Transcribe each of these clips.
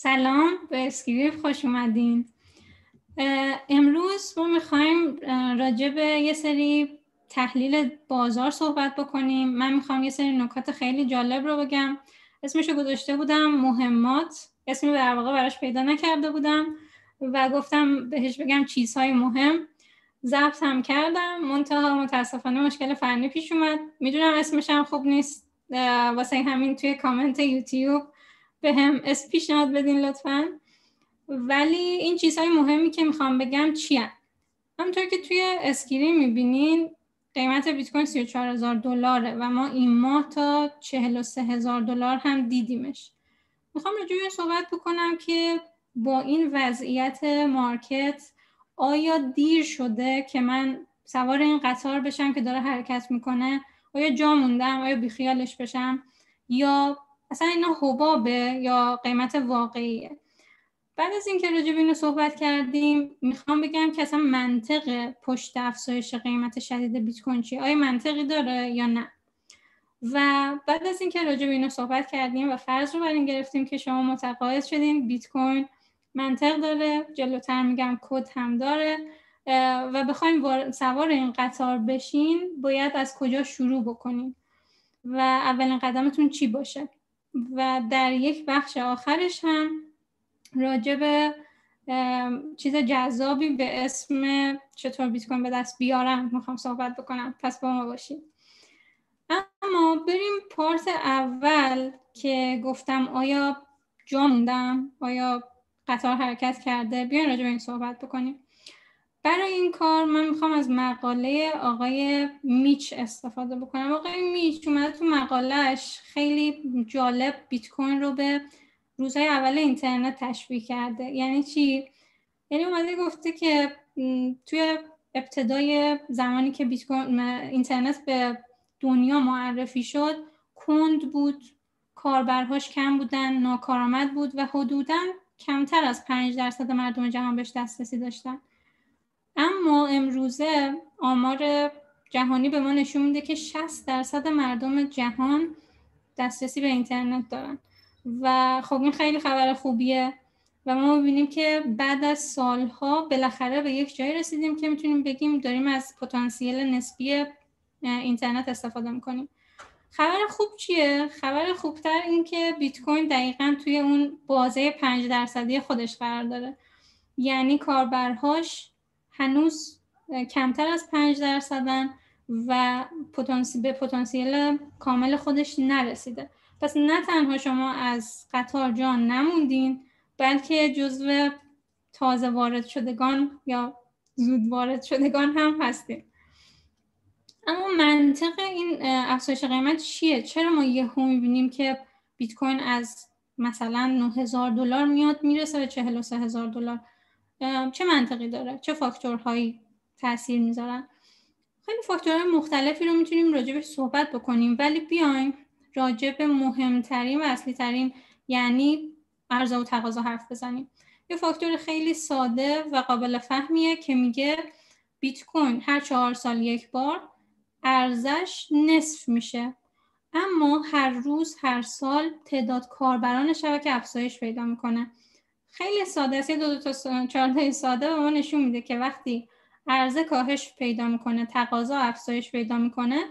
سلام به اسکریپ خوش اومدین. امروز ما می‌خوایم راجع به یه سری تحلیل بازار صحبت بکنیم. من می‌خوام یه سری نکات خیلی جالب رو بگم. اسمشو گذاشته بودم مهمات. اسمی در واقع براش پیدا نکرده بودم و گفتم بهش بگم چیزهای مهم. ضبط هم کردم. منتها متاسفانه مشکل فنی پیش اومد. می‌دونم اسمش هم خوب نیست. واسه همین توی کامنت یوتیوب بهم اسم پیشنهاد بدین لطفا. ولی این چیزهای مهمی که می‌خوام بگم چی هن؟ همونطور که توی screen می‌بینین قیمت بیت کوین 34 هزار دلاره و ما این ماه تا 43 هزار دلار هم دیدیمش. می‌خوام راجع صحبت بکنم که با این وضعیت market آیا دیر شده که من سوار این قطار بشم که داره حرکت می‌کنه؟ آیا جا موندم؟ آیا بیخیالش بشم؟ یا اصلا اینا حبابه یا قیمت واقعیه. بعد از اینکه راجع به اینو صحبت کردیم می‌خوام بگم که اصلا منطق پشت افزایش قیمت شدید بیت کوین چیه آیا منطقی داره یا نه؟ و بعد از اینکه راجع به اینو صحبت کردیم و فرض رو بر این گرفتیم که شما متقاعد شدین بیت کوین منطق داره جلوتر میگم کد هم داره و بخوایم سوار این قطار بشین باید از کجا شروع بکنیم؟ و اولین قدمتون چی باشه؟ و در یک بخش آخرش هم راجع به چیز جذابی به اسم چطور بیت کوین به دست بیارم می‌خوام صحبت بکنم. پس با ما باشید. اما بریم پارت اول که گفتم آیا جا موندم؟ آیا قطار حرکت کرده؟ بیاین راجع به این صحبت بکنیم. برای این کار من می‌خوام از مقاله آقای میچ استفاده بکنم. آقای میچ اومده تو مقالهش خیلی جالب بیت کوین رو به روزهای اول اینترنت تشبیه کرده. یعنی چی؟ یعنی اومده گفته که توی ابتدای زمانی که بیت کوین اینترنت به دنیا معرفی شد کند بود کاربرهاش کم بودن ناکارآمد بود و حدودا کمتر از 5 درصد مردم جهان بهش دسترسی داشتن. اما امروزه آمار جهانی به ما نشون میده که 60 درصد مردم جهان دسترسی به اینترنت دارن. و خب این خیلی خبر خوبیه و ما می‌بینیم که بعد از سالها بالاخره به یک جایی رسیدیم که می‌تونیم بگیم داریم از پتانسیل نسبی اینترنت استفاده می‌کنیم. خبر خوب چیه؟ خبر خوبتر این که بیت کوین دقیقا توی اون بازه پنج درصدی خودش قرار داره. یعنی کاربرهاش هنوز کمتر از پنج درصدن و به پتانسیل کامل خودش نرسیده. پس نه تنها شما از قطار جان نموندین بلکه جزو تازه وارد شدگان یا زود وارد شدگان هم هستیم اما منطق این افزایش قیمت چیه؟ چرا ما یهو می‌بینیم که بیت کوین از مثلا 9000 دلار میاد می‌رسه به 43 هزار دلار؟ چه منطقی داره؟ چه فاکتورهایی تاثیر می‌ذارن؟ خیلی فاکتورهای مختلفی رو می‌تونیم راجبش صحبت بکنیم ولی بیایم راجب مهمترین و اصلی ترین یعنی عرضه و تقاضا حرف بزنیم. یه فاکتور خیلی ساده و قابل فهمیه که میگه بیت کوین هر چهار سال یک بار ارزش نصف میشه. اما هر روز هر سال تعداد کاربران شبکه افزایش پیدا می‌کنه. خیلی ساده است. یه دو, دو تا چارت ساده به ما نشون میده که وقتی عرضه کاهش پیدا می‌کنه تقاضا افزایش پیدا می‌کنه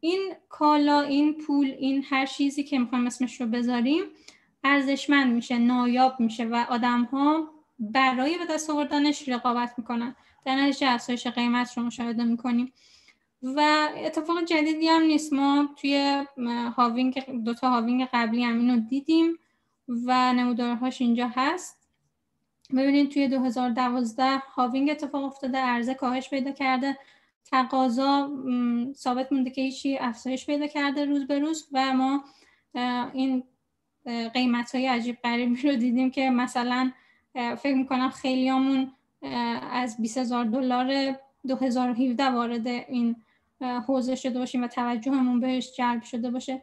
این کالا این پول این هر چیزی که می‌خوایم اسمش رو بذاریم ارزشمند میشه نایاب میشه و آدم ها برای به دست آوردنش رقابت می‌کنن. در نتیجه افزایش قیمت رو مشاهده می‌کنیم. و اتفاق جدیدی هم نیست. ما توی halving دوتا halving قبلی هم اینو دیدیم. و نمودارهاش اینجا هست. ببینید توی 2012 halving اتفاق افتاده عرضه کاهش پیدا کرده تقاضا ثابت مونده که هیچی افزایش پیدا کرده روز به روز و ما این قیمت های عجیب غریبی رو دیدیم که مثلا فکر می‌کنم خیلیامون از 20 هزار دلار 2017 وارد این حوزه شده باشیم و توجهمون بهش جلب شده باشه.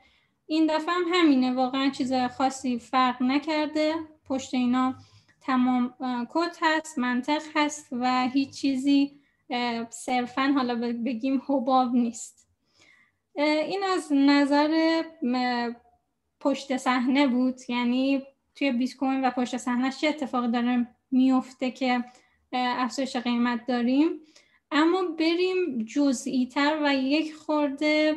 این دفعه هم همینه. واقعا چیز خاصی فرق نکرده. پشت اینا تمام کد هست منطق هست و هیچ چیزی صرفا حالا بگیم حباب نیست. این از نظر پشت صحنه بود. یعنی توی بیت کوین و پشت صحنه چه اتفاقی داره میفته که افزایش قیمت داریم؟ اما بریم جزئی تر و یک خورده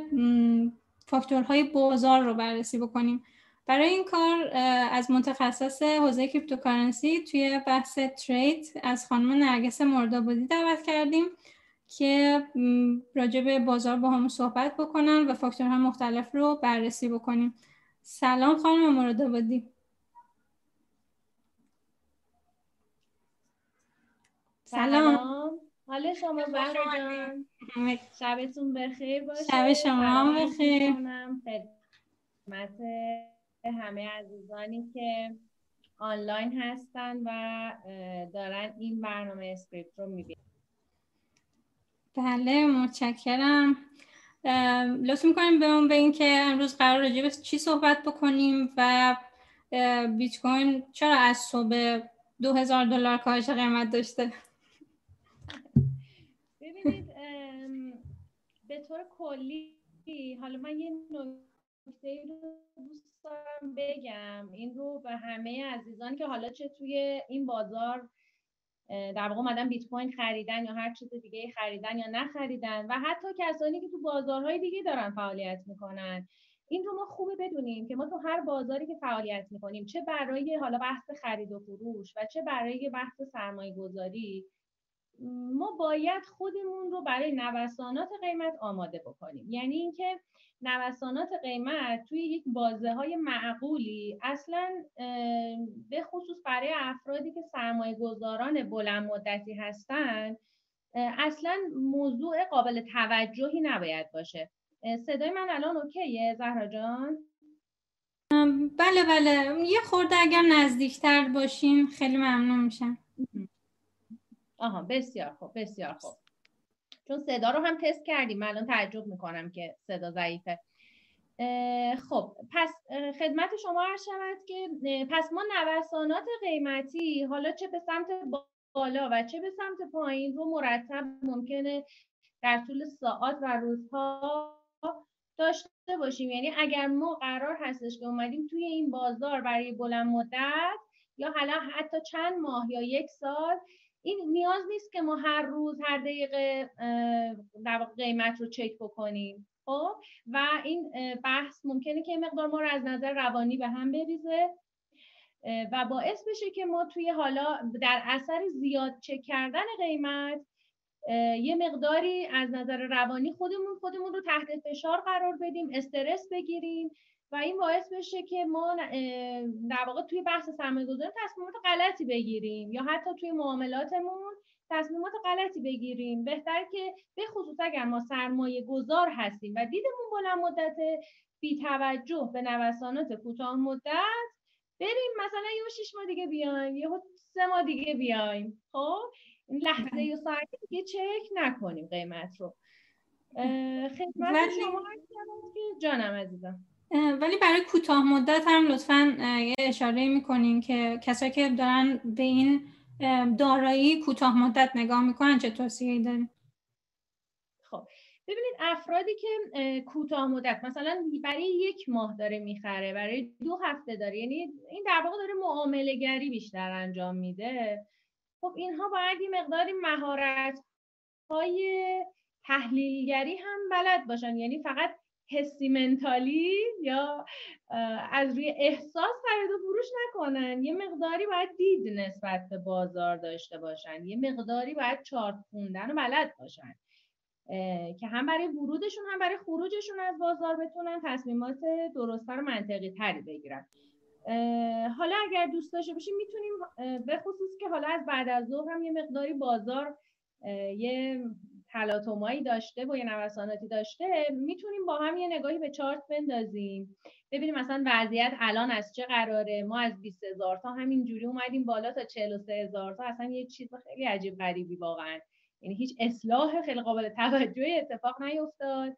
فاکتورهای بازار رو بررسی بکنیم. برای این کار از متخصص حوزه cryptocurrency توی بحث trade از خانم نرگس مردابادی دعوت کردیم که راجع به بازار با همون صحبت بکنن و فاکتورهای مختلف رو بررسی بکنیم. سلام خانم مردابادی. سلام. حال شما جان شبتون بخیر باشه. شب شما هم بخیر. خدمت همه عزیزانی که آنلاین هستن و دارن این برنامه script رو می‌بینن. بله متشکرم. لطف می‌کنیم به اون به این که امروز قرار راجع به چی صحبت بکنیم و بیت کوین چرا از صبح دو هزار دلار کاهش قیمت داشته؟ ببینید به طور کلی حالا من یه نکته رو دوست دارم بگم. این رو به همه عزیزان که حالا چه توی این بازار در واقع اومدن بیت کوین خریدن یا هر چیز دیگه خریدن یا نخریدن و حتی کسانی که تو بازارهای دیگه دارن فعالیت می‌کنن. این رو ما خوبه بدونیم که ما تو هر بازاری که فعالیت می‌کنیم چه برای حالا بحث خرید و فروش و چه برای بحث سرمایه گذاری ما باید خودمون رو برای نوسانات قیمت آماده بکنیم. یعنی اینکه نوسانات قیمت توی یک بازه های معقولی اصلا به خصوص برای افرادی که سرمایه گذاران بلند مدتی هستند اصلا موضوع قابل توجهی نباید باشه. صدای من الان اوکیه زهرا جان؟ بله بله. یه خورده اگر نزدیکتر باشین خیلی ممنون میشم. آها بسیار خوب بسیار خوب. چون صدا رو هم تست کردیم. الان تعجب می‌کنم که صدا ضعیفه. خب پس خدمت شما عرض شود که پس ما نوسانات قیمتی حالا چه به سمت بالا و چه به سمت پایین رو مرتب ممکنه در طول ساعات و روزها داشته باشیم. یعنی اگر ما قرار هستش که اومدیم توی این بازار برای بلند مدت یا حالا حتی چند ماه یا یک سال این نیاز نیست که ما هر روز هر دقیقه در قیمت رو چک بکنیم. خب؟ و این بحث ممکنه که مقدار ما رو از نظر روانی به هم بریزه و باعث بشه که ما توی حالا در اثر زیاد چک کردن قیمت یه مقداری از نظر روانی خودمون خودمون رو تحت فشار قرار بدیم استرس بگیریم. و این باعث بشه که ما در واقع توی بحث سرمایه گذاری تصمیمات غلطی بگیریم یا حتی توی معاملاتمون تصمیمات غلطی بگیریم. بهتر که به خصوص اگر ما سرمایه گذار هستیم و دیدمون بلند مدت بی توجه به نوسانات کوتاه مدت بریم مثلا یه شش ماه دیگه بیایم یه سه ماه دیگه بیایم. خب؟ این لحظه یا ساعتی دیگه چک نکنیم قیمت رو. خدمت شما که جانم عزیزم. ولی برای کوتاه مدت هم لطفا یه اشاره می‌کنین که کسایی که دارن به این دارایی کوتاه مدت نگاه می‌کنن چه توصیه‌ای دارین؟ خب ببینید افرادی که کوتاه مدت مثلا برای یک ماه داره می‌خره برای دو هفته داره یعنی این در واقع داره معامله گری بیشتر انجام میده. خب اینها باید یه مقداری مهارت های تحلیلگری هم بلد باشن یعنی فقط حسی منتالی یا از روی احساس خرید و فروش نکنن. یه مقداری باید دید نسبت به بازار داشته باشن. یه مقداری باید چارت خوندن و بلد باشن. که هم برای ورودشون هم برای خروجشون از بازار بتونن تصمیمات درست و منطقی تری بگیرن. حالا اگر دوست داشته باشیم می‌تونیم به خصوص که حالا از بعد از ظهر هم یه مقداری بازار یه تلاطمایی داشته و یه نوساناتی داشته می‌تونیم با هم یه نگاهی به چارت بندازیم. ببینیم مثلا وضعیت الان از چه قراره ما از 20 هزار تا همینجوری اومدیم بالا تا 43 هزار تا اصلا یه چیز خیلی عجیب غریبی واقعا. یعنی هیچ اصلاح خیلی قابل توجهی اتفاق نیفتاد.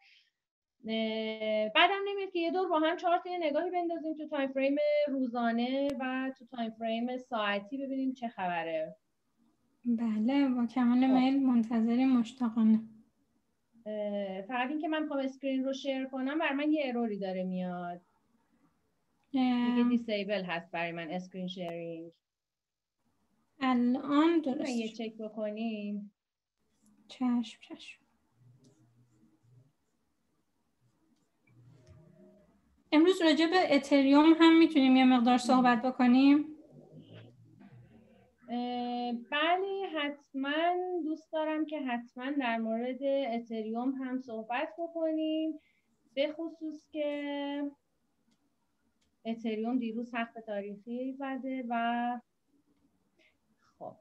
بدم نمیاد که یه دور با هم چارت یه نگاهی بندازیم تو time frame روزانه و تو time frame ساعتی ببینیم چه خبره. بله با کمال خب. میل منتظریم مشتاقانه. فقط اینکه من می‌خوام screen رو share کنم برای من یه error ی داره میاد. دیگه disable هست برای من screen sharing. الان درست یه چک بکنیم. چشم چشم. امروز راجع به اتریوم هم می‌تونیم یه مقدار صحبت بکنیم؟ بله حتما دوست دارم که حتما در مورد اتریوم هم صحبت بکنیم. به خصوص که اتریوم دیروز سقف تاریخی زده و خب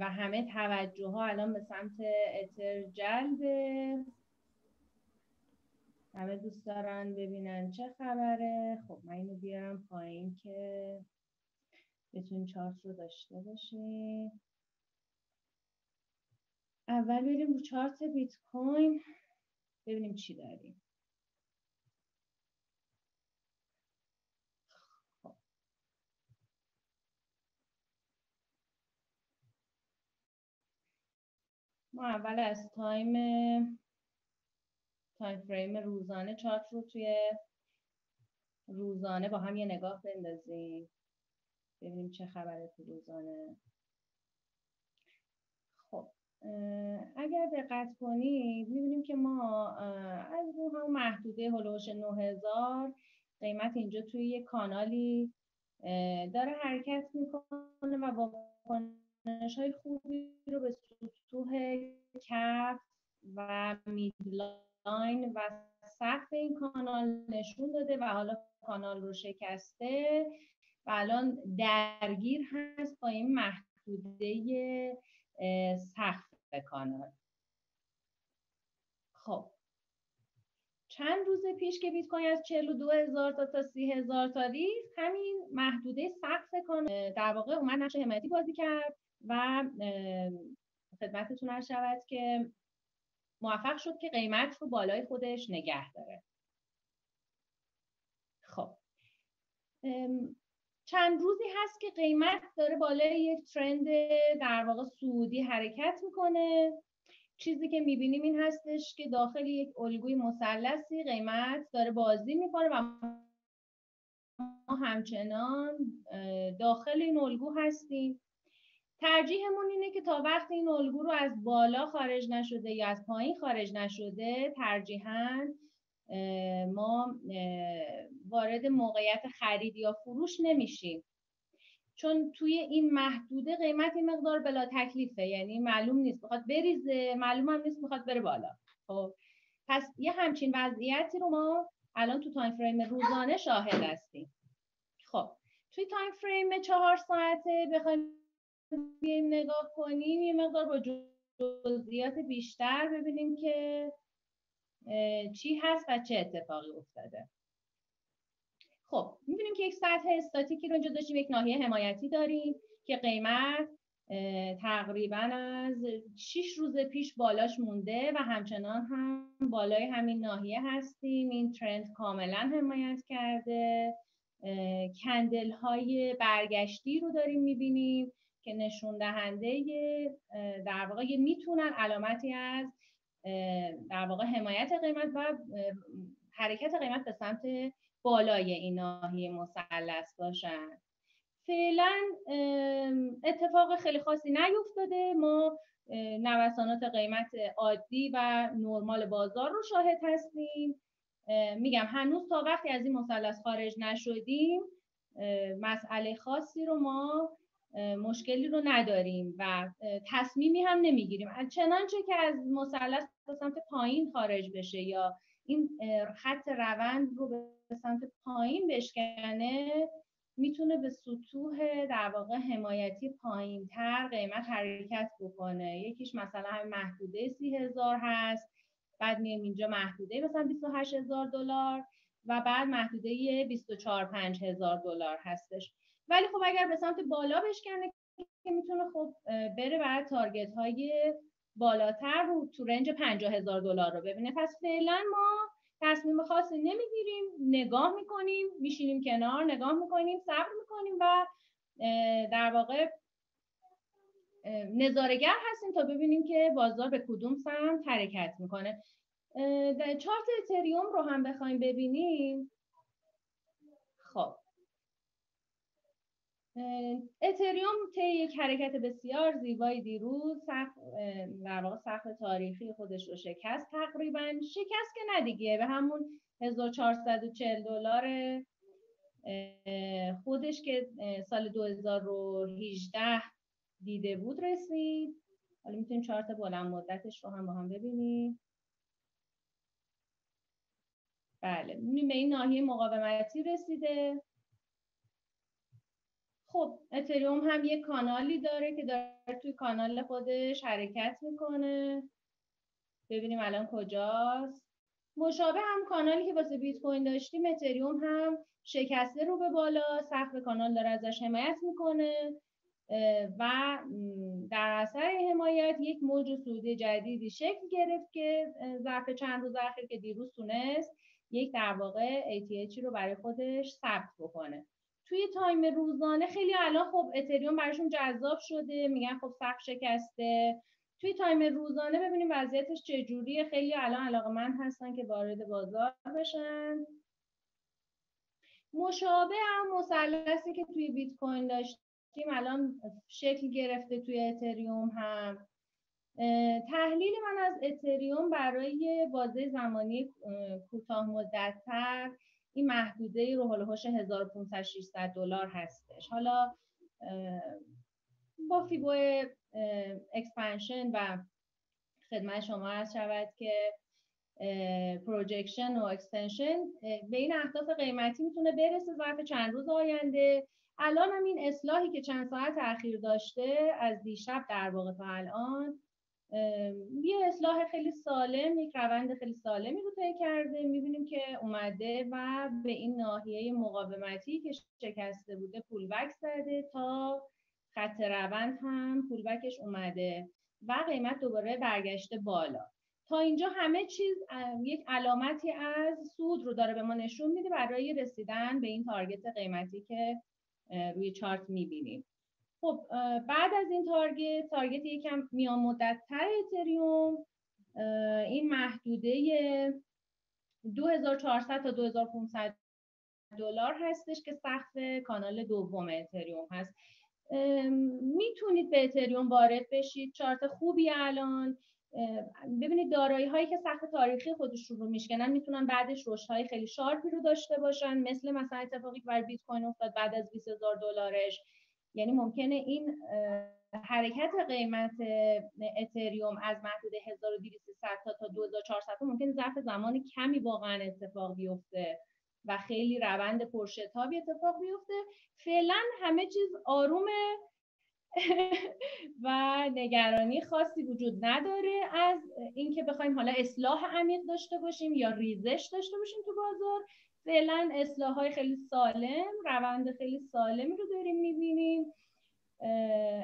و همه توجه ها الان به سمت اتر جلبه. همه دوست دارن ببینن چه خبره. خب من اینو بیارم پایین که بتونیم چارت رو داشته باشیم. اول بریم رو چارت بیت کوین. ببینیم چی داریم. خب. ما اول از time time frame روزانه چارت رو توی روزانه با هم یه نگاه بندازیم. ببینیم چه خبره تو روزانه خب اگر دقت کنید می‌بینیم که ما از رو هم محدوده هلوش 9000 قیمت اینجا توی یه کانالی داره حرکت می‌کنه و با کنش های خوبی رو به سطوح کف و میدلاین و سقف این کانال نشون داده و حالا کانال رو شکسته. و الان درگیر هست با این محدوده سقف کانال. خب. چند روز پیش که بیت کوین از 42 هزار تا تا 30 هزار تا ریخت همین محدوده سقف کانال در واقع اومد نقش حمایتی بازی کرد و خدمتتون عرض شود که موفق شد که قیمت رو بالای خودش نگه داره. خب. چند روزی هست که قیمت داره بالای یک ترند در واقع سعودی حرکت می‌کنه. چیزی که می‌بینیم این هستش که داخل یک الگوی مثلثی قیمت داره بازی می‌کنه و ما همچنان داخل این الگو هستیم. ترجیحمون اینه که تا وقتی این الگو رو از بالا خارج نشده یا از پایین خارج نشده ترجیحاً ما وارد موقعیت خرید یا فروش نمیشیم. چون توی این محدوده قیمت این مقدار بلا تکلیفه یعنی معلوم نیست. بخواد بریزه معلوم هم نیست می‌خواد بره بالا. خب پس یه همچین وضعیتی رو ما الان تو time frame روزانه شاهد هستیم. خب توی time frame چهار ساعته بخوایم نگاه کنیم یه مقدار با جزئیات بیشتر ببینیم که چی هست و چه اتفاقی افتاده؟ خب می‌بینیم که یک سطح استاتیکی رو اینجا داشتیم یک ناحیه حمایتی داریم که قیمت تقریبا از 6 روز پیش بالاش مونده و همچنان هم بالای همین ناحیه هستیم. این ترند کاملا حمایت کرده. کندل های برگشتی رو داریم می‌بینیم که نشون دهنده در واقع می‌تونن علامتی از در واقع حمایت قیمت و حرکت قیمت به سمت بالای این ناحیه مثلث باشن. فعلا اتفاق خیلی خاصی نیفتاده. ما نوسانات قیمت عادی و نرمال بازار رو شاهد هستیم. میگم هنوز تا وقتی از این مثلث خارج نشدیم مسئله خاصی رو ما مشکلی رو نداریم و تصمیمی هم نمی‌گیریم. چنانچه که از مثلث به سمت پایین خارج بشه یا این خط روند رو به سمت پایین بشکنه می‌تونه به سطوح در واقع حمایتی پایین تر قیمت حرکت بکنه. یکیش مثلا هم محدوده سی هزار هست بعد میایم اینجا محدوده مثلا 28 هزار دلار و بعد محدوده 24 5 هزار دلار هستش. ولی خب اگر به سمت بالا بشکنه که می‌تونه خب بره برای تارگت های بالاتر رو تو رنج 50 هزار دلار رو ببینه. پس فعلا ما تصمیم خاصی نمی‌گیریم. نگاه می‌کنیم میشینیم کنار نگاه می‌کنیم صبر می‌کنیم و در واقع نظارگر هستیم تا ببینیم که بازار به کدوم سمت حرکت می‌کنه. چارت اتریوم رو هم بخوایم ببینیم. خب. اتریوم طی یک حرکت بسیار زیبایی دیروز در واقع سقف تاریخی خودش رو شکست تقریبا. شکست که ندیگه به همون 1440 دلار خودش که سال 2018 دیده بود رسید. حالا می‌تونیم چارت بلند مدتش رو هم با هم ببینیم. بله به این ناحیه مقاومتی رسیده. خب اتریوم هم یک کانالی داره که داره توی کانال خودش حرکت می‌کنه. ببینیم الان کجاست. مشابه هم کانالی که واسه بیت کوین داشتیم اتریوم هم شکسته رو به بالا سقف کانال داره ازش حمایت می‌کنه و در اثر حمایت یک موج سودی جدیدی شکل گرفت که ظرف چند روز اخیر که دیروز تونست یک در واقع ATH رو برای خودش ثبت بکنه. توی time روزانه خیلی الان خب اتریوم براشون جذاب شده میگن خب سقف شکسته. توی time روزانه ببینیم وضعیتش چجوریه. خیلی الان علاقه‌مند هستن که وارد بازار بشن. مشابه هم مثلثی که توی بیت کوین داشتیم الان شکل گرفته توی اتریوم هم. تحلیل من از اتریوم برای بازه زمانی کوتاه مدتتر این محدوده رو حول و حوش 1500 600 دلار هستش. حالا با Fibo expansion و خدمت شما عرض شود که projection و extension به این اهداف قیمتی می‌تونه برسه ظرف چند روز آینده. الان هم این اصلاحی که چند ساعت اخیر داشته از دیشب در واقع تا الان یه اصلاح خیلی سالم یک روند خیلی سالمی رو طی کرده. می‌بینیم که اومده و به این ناحیه مقاومتی که شکسته بوده پولبک زده تا خط روند هم پولبکش اومده و قیمت دوباره برگشته بالا. تا اینجا همه چیز یک علامتی از سود رو داره به ما نشون میده برای رسیدن به این تارگت قیمتی که روی چارت می‌بینیم. خب بعد از این target target یکم میان مدت تر اتریوم این محدوده 2400 تا 2500 دلار هستش که سقف کانال دوم اتریوم هست. می‌تونید به اتریوم وارد بشید. چارت خوبی الان. ببینید دارایی هایی که سقف تاریخی خودشون رو میشکنن می‌تونن بعدش رشد های خیلی sharp ی رو داشته باشن. مثل مثلا اتفاقی که بر بیت کوین افتاد بعد از 20000 دلارش. یعنی ممکنه این حرکت قیمت اتریوم از محدود 1200 تا تا 2400 ممکن ظرف زمان کمی واقعا اتفاق بیفته و خیلی روند پرشتابی اتفاق بیفته. فعلا همه چیز آرومه و نگرانی خاصی وجود نداره از اینکه بخوایم حالا اصلاح عمیق داشته باشیم یا ریزش داشته باشیم تو بازار. فعلا اصلاح های خیلی سالم روند خیلی سالمی رو داریم می‌بینیم.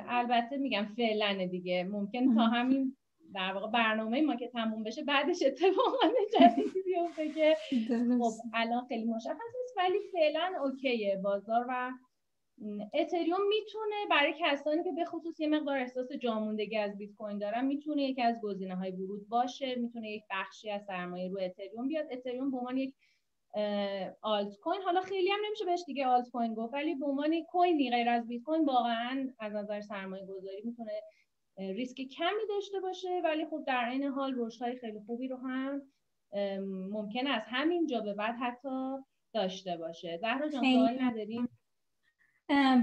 البته میگم فعلا دیگه. ممکن تا همین در واقع برنامه ما که تموم بشه بعدش اتفاقات جدیدی بیفته که خب الان خیلی مشخص نیست ولی فعلا اوکیه. بازار و اتریوم می‌تونه برای کسانی که به خصوص یه مقدار احساس جاموندگی از بیت کوین دارن می‌تونه یکی از گزینه های ورود باشه می‌تونه یک بخشی از سرمایه رو اتریوم بیاد. اتریوم به عنوان یک آلت کوین حالا خیلی هم نمیشه بهش دیگه آلت کوین گفت ولی به عنوان کوینی غیر از بیت کوین واقعا از نظر سرمایه گذاری می‌تونه ریسک کمی داشته باشه. ولی خب در این حال رشد خیلی خوبی رو هم ممکن از همین جا به بعد حتی داشته باشه. زهرا جان سوال نداریم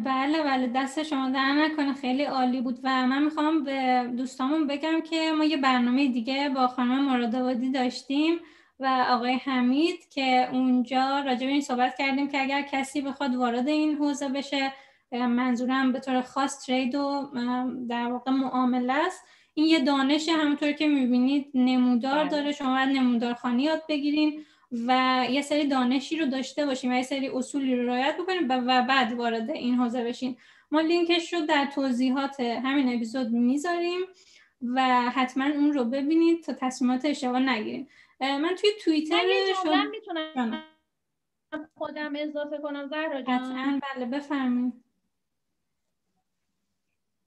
بله بله. دست شما در نکنه. خیلی عالی بود و من می‌خوام به دوستامون بگم که ما یه برنامه دیگه با خانم مرادآبادی داشتیم. و آقای حمید که اونجا راجع به این صحبت کردیم که اگر کسی بخواد وارد این حوزه بشه منظورم به طور خاص ترید و در واقع معامله است. این یه دانش همونطور که می‌بینید نمودار بله. داره. شما باید نمودارخانی یاد بگیرین و یه سری دانشی رو داشته باشین و یه سری اصولی رو رعایت بکنین و بعد وارد این حوزه بشین. ما لینکش رو در توضیحات همین اپیزود می‌ذاریم و حتما اون رو ببینید تا تصمیمات اشتباه نگیرین. من توی توییتر من می‌تونم خودم اضافه کنم زهرا جان. بله بفرمایید.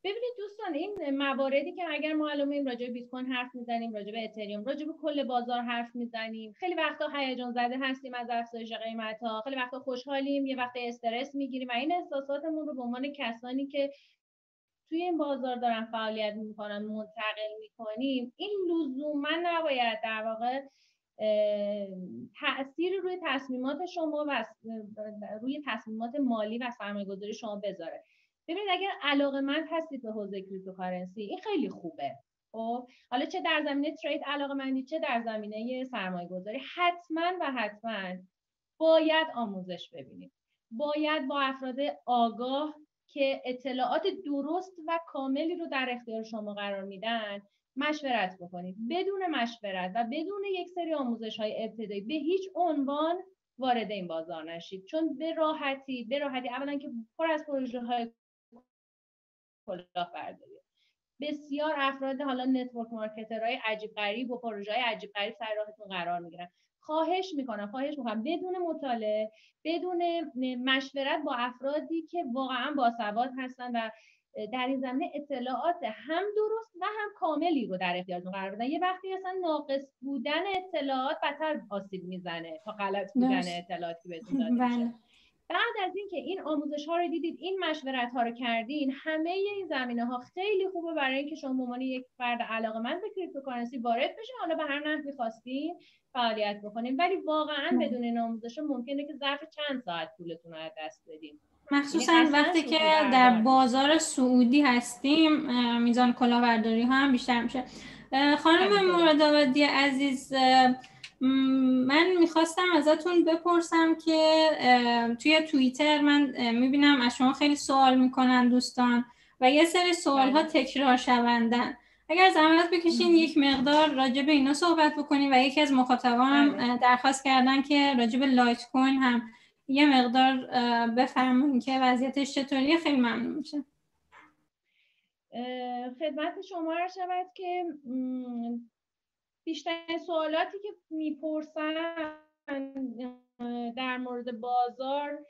ببینید دوستان این مواردی که اگر ما الان راجع به بیت کوین حرف می‌زنیم راجع به اتریوم راجع به کل بازار حرف می‌زنیم. خیلی وقتا هیجان زده هستیم از افزایش قیمت ها خیلی وقتا خوشحالیم یه وقت استرس می‌گیریم و این احساساتمون رو به عنوان کسانی که توی این بازار دارن فعالیت می‌کنن منتقل می‌کنیم. این لزوما نباید در واقع تأثیر روی تصمیمات شما و روی تصمیمات مالی و سرمایه گذاری شما بذاره. ببینید اگر علاقه من هستید به حوزه کریپتوکارنسی این خیلی خوبه. خب حالا چه در زمینه ترید علاقه مندی چه در زمینه سرمایه گذاری حتما و حتما باید آموزش ببینید. باید با افراد آگاه که اطلاعات درست و کاملی رو در اختیار شما قرار میدن مشورت بکنید. بدون مشورت و بدون یک سری آموزش های ابتدایی به هیچ عنوان وارد این بازار نشید. چون به راحتی به راحتی اولا که پر از پروژه های کلاهبرداری. بسیار افراد حالا network marketer های عجیب غریب و پروژه های عجیب غریب سر راهتون قرار می‌گیرن. خواهش می‌کنم خواهش می‌کنم. بدون مطالعه بدون مشورت با افرادی که واقعا باسواد هستن و در این زمینه اطلاعات هم درست و هم کاملی رو در اختیارتون قرار بدن. یه وقتی اصلا ناقص بودن اطلاعات بدتر آسیب می‌زنه تا غلط بودن اطلاعاتی بهتون داده. بعد از اینکه این آموزش ها رو دیدید این مشورت ها رو کردین همه این زمینه ها خیلی خوبه برای اینکه شما به عنوان یک فرد علاقمند به cryptocurrency وارد بشین. حالا به هر نحوی خواستین فعالیت بکنیم ولی واقعا بدون این آموزش ممکنه که ظرف چند ساعت پولتون رو از دست بدیم مخصوصا یعنی وقتی که در بازار سعودی هستیم میزان کلاهبرداری ها هم بیشتر میشه. خانم مراد عزیز من می‌خواستم ازتون بپرسم که توی توییتر من می‌بینم از شما خیلی سوال می‌کنن دوستان و یه سری سوال ها بله. تکرار شوندن اگر زحمت بکشین یک مقدار راجع به اینا صحبت بکنیم و یکی از مخاطبان بله. درخواست کردن که راجع به لایت کوین هم یه مقدار بفرمایید که وضعیتش چطوریه خیلی ممنون میشه خدمت شما را شود که بیشتر سوالاتی که می‌پرسن در مورد بازار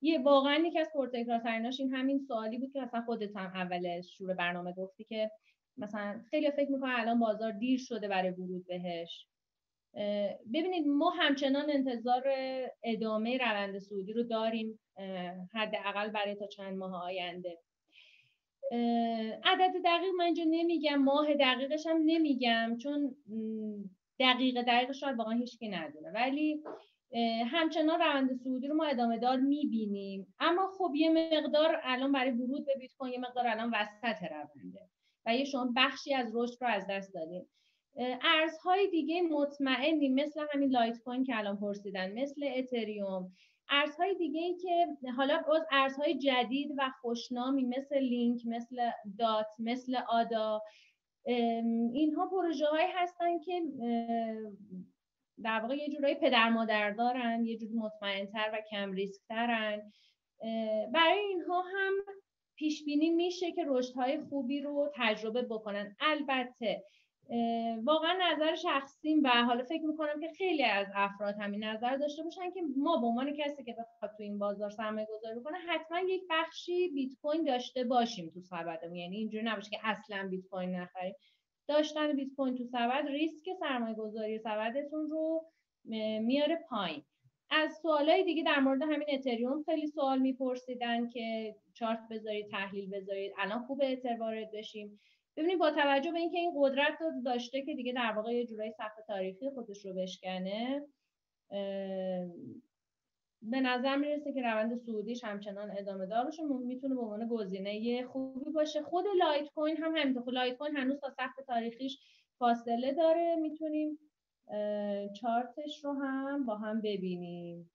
یه واقعا یکی از پرتکرارتریناش این همین سوالی بود که مثلا خودت هم اول شروع برنامه گفتی که مثلا خیلی فکر می‌کنن الان بازار دیر شده برای ورود بهش. ببینید ما همچنان انتظار ادامه روند سعودی رو داریم حداقل برای تا چند ماه آینده. عدد دقیق من اینجا نمیگم ماه دقیقش هم نمیگم چون دقیق دقیقش رو واقعا هیچکی ندونه. ولی همچنان روند سعودی رو ما ادامه دار می‌بینیم. اما خب یه مقدار الان برای ورود به بیت کوین یه مقدار الان وسط رونده و یه شما بخشی از رشد رو از دست دادیم ارزهای دیگه مطمئنی مثل همین لایت کوین که الان پرسیدن مثل اتریوم ارزهای دیگه ای که حالا باز ارزهای جدید و خوشنامی مثل لینک مثل دات مثل آدا اینها پروژه هایی هستن که در واقع یه جورایی پدر مادر دارن یه جور مطمئنتر و کم ریسک ترن برای اینها هم پیش بینی میشه که رشد های خوبی رو تجربه بکنن. البته واقعا نظر شخصیم و حالا فکر می‌کنم که خیلی از افراد همین نظر داشته باشن که ما به عنوان کسی که بخواد تو این بازار سرمایه گذاری کنه حتما یک بخشی بیت کوین داشته باشیم تو سبدمون. یعنی اینجوری نباشه که اصلا بیت کوین نخریم. داشتن بیت کوین تو سبد ریسک سرمایه گذاری سبدتون رو میاره پایین. از سوالای دیگه در مورد همین اتریوم خیلی سوال میپرسیدن که چارت بذارید تحلیل بذارید. الان خوب اتر وارد بشیم. ببینید با توجه به اینکه این قدرت رو داشته که دیگه در واقع یه جورایی سقف تاریخی خودش رو بشکنه به نظر می‌رسه که روند صعودیش همچنان ادامه دار باشه. می‌تونه به عنوان گزینه خوبی باشه. خود لایت کوین هم همینطور. خود لایت کوین هنوز تا سقف تاریخیش فاصله داره. می‌تونیم چارتش رو هم با هم ببینیم.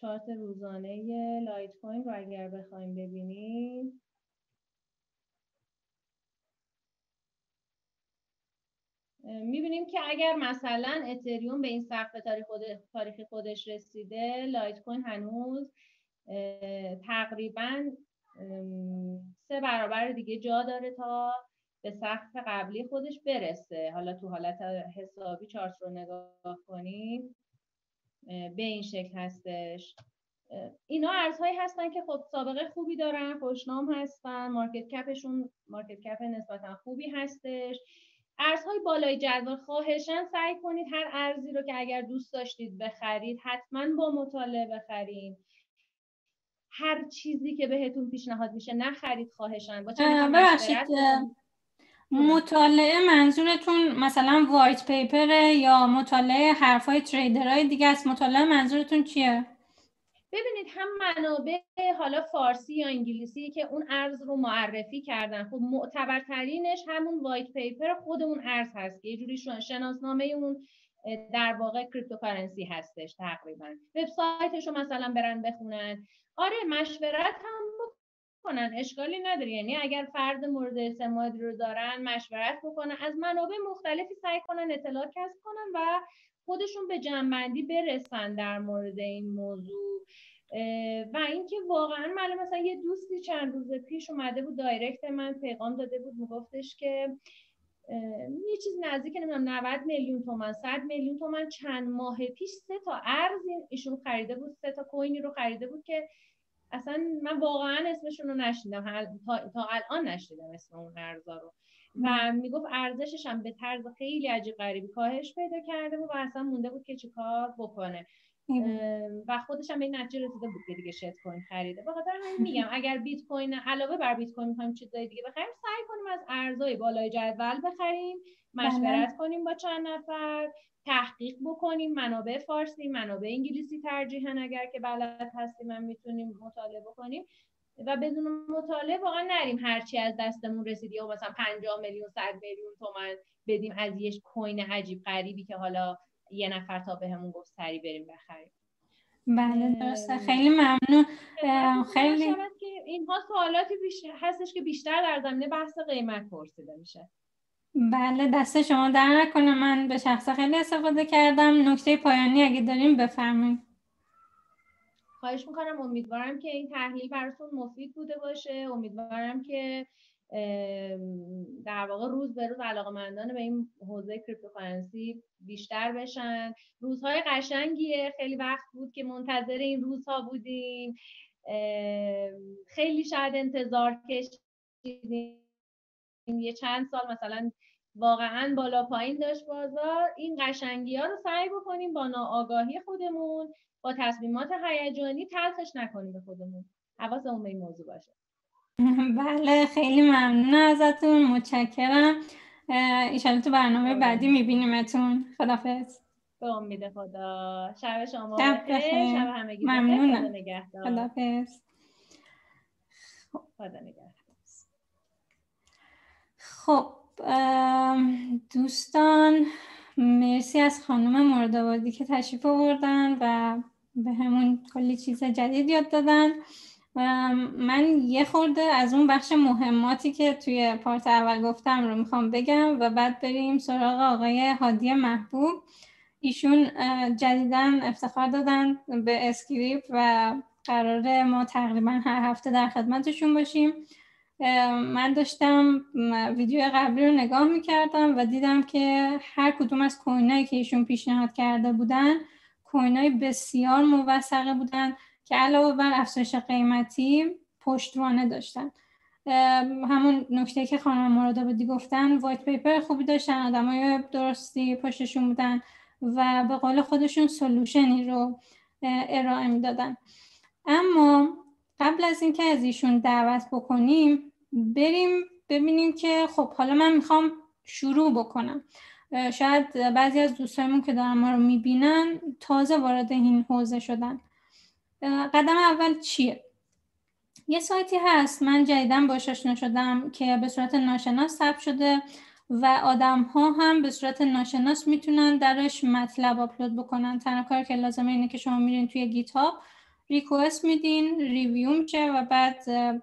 چارت روزانه لایت کوین رو اگر بخوایم ببینیم. می‌بینیم که اگر مثلا اتریوم به این سقف تاریخی خودش رسیده لایت کوین هنوز تقریبا سه برابر دیگه جا داره تا به سقف قبلی خودش برسه. حالا تو حالت حسابی چارت رو نگاه کنیم. به این شکل هستش. اینا ارزهایی هستن که خب سابقه خوبی دارن خوشنام هستن مارکت کپشون مارکت کپ نسبتا خوبی هستش. ارزهای بالای جدول خواهشن سعی کنید هر ارزی رو که اگر دوست داشتید بخرید حتما با مطالعه بخرید هر چیزی که بهتون پیشنهاد میشه نخرید خواهشن با ببخشید مطالعه منظورتون مثلا white paper ه یا مطالعه حرفای trader های دیگه است؟ مطالعه منظورتون چیه؟ ببینید هم منابع حالا فارسی یا انگلیسی که اون ارز رو معرفی کردن. خب معتبرترینش همون white paper خود اون ارز هست که یه جوری شناسنامه اون در واقع cryptocurrency هستش تقریبا. وبسایتش رو مثلا برن بخونن. آره مشورت هم بکنن اشکالی نداره. یعنی اگر فرد مورد اعتمادی رو دارن مشورت بکنن از منابع مختلفی سعی کنن اطلاعات کسب کنن و خودشون به جنبندی برسن در مورد این موضوع. و اینکه واقعا من مثلا یه دوستی چند روز پیش اومده بود دایرکت من پیغام داده بود میگفتش که یه چیز نزدیک نمی‌دونم 90 میلیون تومن 100 میلیون تومن چند ماه پیش سه تا ارز ایشون خریده بود سه تا کوینی رو خریده بود که اصلا من واقعا اسمشون رو نشیدم. تا, تا الان نشیدم اسم اون ارزا رو. و می‌گفت ارزشش هم به طرز خیلی عجیب غریبی کاهش پیدا کرده بود و اصلا مونده بود که چیکار بکنه. و خودش هم به این نتیجه رسیده بود که دیگه شت کوین خریده. بخاطر همین میگم اگر بیت کوین علاوه بر بیت کوین می‌خوایم چیزای دیگه بخریم سعی کنیم از ارزهای بالای جدول بخریم مشورت بله. کنیم با چند نفر تحقیق بکنیم منابع فارسی منابع انگلیسی ترجیحاً اگر که بلد هستیم من می‌تونیم مطالعه بکنیم. و بدون مطالعه واقعا نریم هرچی از دستمون رسید یا مثلا 50 میلیون 100 میلیون تومن بدیم از یه کوین عجیب غریبی که حالا یه نفر تا بهمون گفت سری بریم بخریم. بله درسته. خیلی ممنون. خیلی. که اینها سوالاتی هستش که بیشتر در زمینه بحث قیمت پرسیده میشه. بله دست شما در نکنه. من به شخص خیلی استفاده کردم. نکته پایانی اگه داریم بفرمایید. خواهش می‌کنم. امیدوارم که این تحلیل براتون مفید بوده باشه. امیدوارم که در واقع روز به روز علاقمندان به این حوزه کریپتوکارنسی بیشتر بشن. روزهای قشنگیه. خیلی وقت بود که منتظر این روزها بودیم. خیلی شاید انتظار کشیدیم. یه چند سال مثلا واقعا بالا پایین داشت بازار. این قشنگی ها رو سعی بکنیم با ناآگاهی خودمون با تصمیمات هیجانی تلخش نکنیم به خودمون. حواسمون به این موضوع باشه. بله خیلی ممنون ازتون متشکرم. ایشالا تو برنامه بعدی میبینیمتون. خدافظ به امید خدا. شب شما شب بخیر. شب همگی ممنونم. خدافظ خدا نگهدار. خب دوستان مرسی از خانم موردآبادی که تشریف آوردن و به همون کلی چیز جدید یاد دادن. من یه خورده از اون بخش مهماتی که توی پارت اول گفتم رو می‌خوام بگم و بعد بریم سراغ آقای هادی محبوب. ایشون جدیدن افتخار دادن به اسکریپ و قرار ما تقریبا هر هفته در خدمتشون باشیم. من داشتم ویدیو قبلی رو نگاه می‌کردم و دیدم که هر کدوم از coin ایی که ایشون پیشنهاد کرده بودن coin ای بسیار موثقه بودن. که علاوه بر افزایش قیمتی پشتوانه داشتن. همون نکته که خانم مراد گفتن white paper خوبی داشتن آدمای درستی پشتشون بودن و به قول خودشون سلوشنی رو ارائه می‌دادن. اما قبل از اینکه از ایشون دعوت بکنیم بریم ببینیم که خب حالا من می‌خوام شروع بکنم. شاید بعضی از دوستایمون که دارن ما رو می‌بینن تازه وارد این حوزه شدن. قدم اول چیه؟ یه سایتی هست. من جدیدن باش آشنا شدم که به صورت ناشناس ثبت شده و آدم ها هم به صورت ناشناس می‌تونن درش مطلب آپلود بکنن. تنها کار که لازمه اینه که شما میرین توی گیت هاب request میدین review میشه و بعد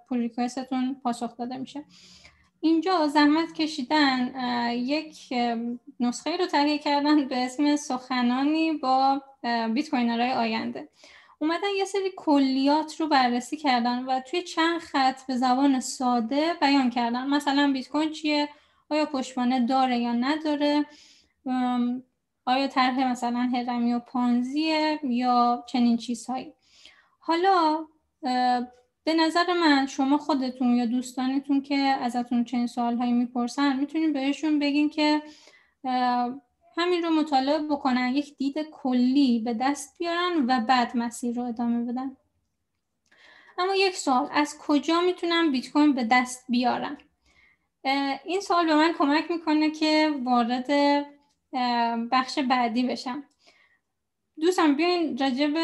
pull request تون پاسخ داده میشه. اینجا زحمت کشیدن یک نسخه رو تهیه کردن به اسم سخنانی با bitcoiner های آینده. اومدن یه سری کلیات رو بررسی کردن و توی چند خط به زبان ساده بیان کردن. مثلا بیت کوین چیه؟ آیا پشتوانه داره یا نداره؟ آیا طرح مثلا هرمی و پانزیه یا چنین چیزهایی؟ حالا به نظر من شما خودتون یا دوستانتون که ازتون چنین سوالهایی می‌پرسن می‌تونین بهشون بگین که همین رو مطالعه بکنن یک دید کلی به دست بیارن و بعد مسیر رو ادامه بدن. اما یک سوال از کجا می‌تونم بیت کوین به دست بیارم این سوال به من کمک می‌کنه که وارد بخش بعدی بشم. دوستان بیاین راجع به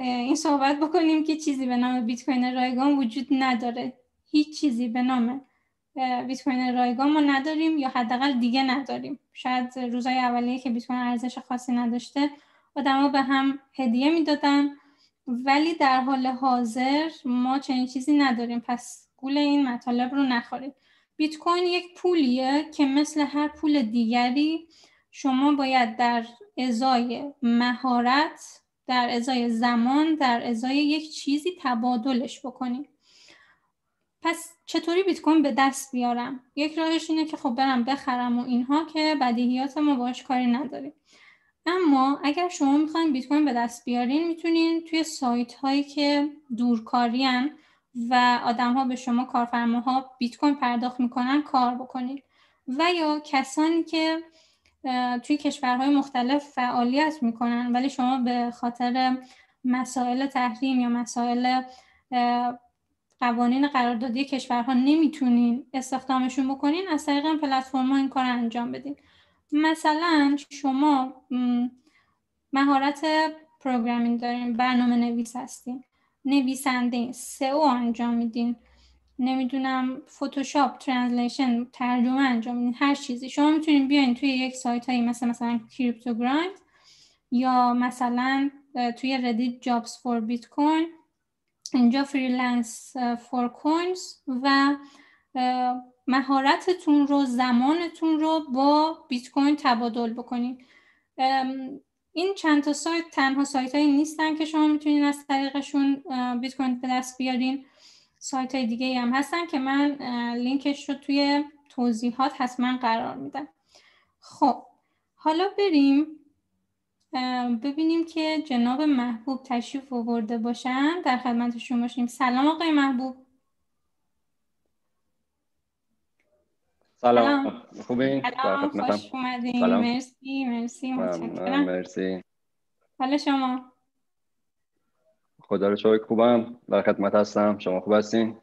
این صحبت بکنیم که چیزی به نام بیت کوین رایگان وجود نداره. هیچ چیزی به نام بیت کوین رایگان ما نداریم یا حداقل دیگه نداریم. شاید روزهای اولیه که بیت کوین ارزش خاصی نداشته آدما به هم هدیه می‌دادن. ولی در حال حاضر ما چنین چیزی نداریم. پس گول این مطالب رو نخورید. بیت کوین یک پولیه که مثل هر پول دیگری شما باید در ازای مهارت در ازای زمان در ازای یک چیزی تبادلش بکنید. پس چطوری بیت کوین به دست بیارم؟ یک راهش اینه که خب برم بخرم و اینها که بدیهیات ما باش کاری نداریم. اما اگر شما می‌خواین بیت کوین به دست بیارین می‌تونین توی سایت هایی که دورکاری و آدم ها به شما کارفرماها بیت کوین پرداخت می‌کنن کار بکنید و یا کسانی که توی کشورهای مختلف فعالیت می‌کنن ولی شما به خاطر مسائل تحریم یا مسائل قوانین قراردادی کشورها نمی‌تونین استخدامشون بکنین از طریق پلتفرم این کار انجام بدین. مثلا شما مهارت programming دارین برنامه نویس هستین نویسنده SEO انجام میدین نمی‌دونم فتوشاپ translation ترجمه انجام میدین هر چیزی. شما می‌تونین بیاین توی یک سایت هایی مثل مثلا کریپتوگراند یا مثلا توی ردیت Jobs for Bitcoin اینجا freelance for coins و مهارتتون رو زمانتون رو با بیت کوین تبادل بکنید این چند تا سایت تنها سایت هایی نیستن که شما می‌تونید از طریقشون بیت کوین به دست بیارین. سایت های دیگه هم هستن که من لینکش رو توی توضیحات حتما قرار میدم. خب حالا بریم ببینیم که جناب محبوب تشریف آورده باشن. در خدمتشون باشیم. سلام آقای محبوب. سلام. خوبین؟ سلام خوش اومدین. مرسی مرسی متشکرم. مرسی. حالا شما. خدا رو شکر خوبم. در خدمت هستم. شما خوب هستین؟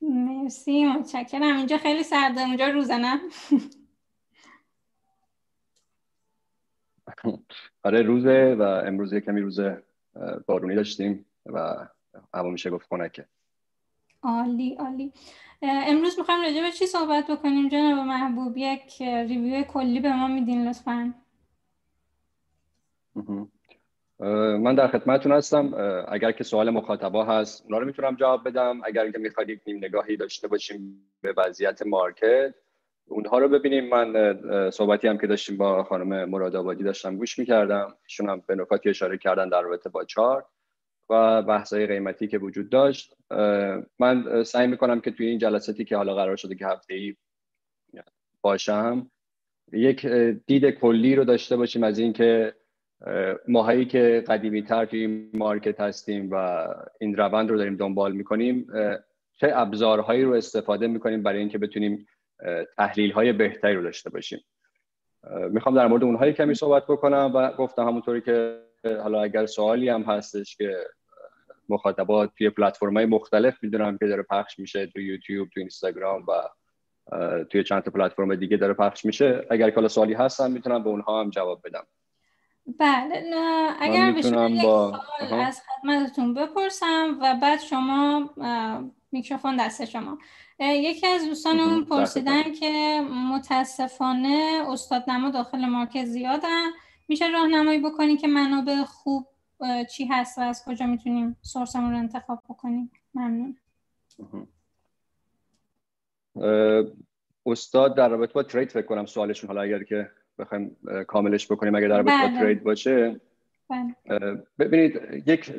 مرسی متشکرم. اینجا خیلی سرده اونجا روزه نه آره روزه و امروز کمی روز بارونی داشتیم و هوا میشه گفت خنکه عالی عالی. امروز می‌خوایم راجع به چی صحبت بکنیم جناب محبوب؟ یک ریویو کلی به ما میدین لطفا. من در خدمتتون هستم. اگر که سوال مخاطبا هست اونا رو می‌تونم جواب بدم. اگر که می‌خواید یک نیم نگاهی داشته باشیم به وضعیت مارکت اونها رو ببینیم. من صحبتی هم که داشتیم با خانم مراد آبادی داشتم گوش می‌کردم. ایشون هم به نکاتی اشاره کردن در رابطه با چارت و بحثای قیمتی که وجود داشت. من سعی می‌کنم که توی این جلساتی که حالا قرار شده که هفته ای باشم یک دید کلی رو داشته باشیم از اینکه ماهایی که قدیمی تر توی این مارکت هستیم و این روند رو داریم دنبال می‌کنیم چه ابزارهایی رو استفاده می‌کنیم برای اینکه بتونیم تحلیل های بهتری رو داشته باشیم. می‌خوام در مورد اونهایی کمی صحبت بکنم و گفتم همونطوری که حالا اگر سوالی هم هستش که مخاطبات توی پلتفرم های مختلف می‌دونم که داره پخش میشه توی یوتیوب توی اینستاگرام و توی چند تا پلتفرم دیگه داره پخش میشه. اگر کلا سوالی هستن می‌تونم به اونها هم جواب بدم. بله اگر بشه یک با... سوال از خدمتتون بپرسم و بعد شما میکروفون دست شما. یکی از دوستانمون پرسیدن که متاسفانه استاد نما داخل مارکت زیادن. میشه راهنمایی بکنی که منابع خوب چی هست و از کجا می‌تونیم سورسمون رو انتخاب بکنیم؟ ممنون. استاد در رابطه با ترید فکر کنم سوالشون. حالا اگر که بخوایم کاملش بکنیم اگر در رابطه با بله. ترید باشه. بله. ببینید یک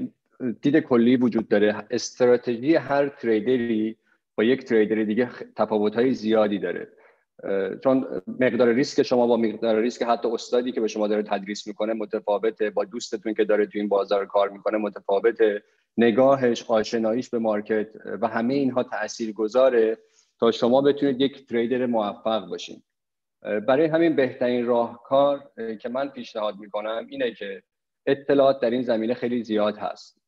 دید کلی وجود داره. استراتژی هر تریدری یک تریدر دیگه تفاوت های زیادی داره. چون مقدار ریسک شما با مقدار ریسک حتی استادی که به شما داره تدریس می‌کنه متفاوته با دوستتون که داره تو این بازار کار می‌کنه متفاوته. نگاهش آشناییش به مارکت و همه اینها تأثیر گذاره تا شما بتونید یک تریدر موفق باشین. برای همین بهترین راهکار که من پیشنهاد می‌کنم اینه که اطلاعات در این زمینه خیلی زیاد هست.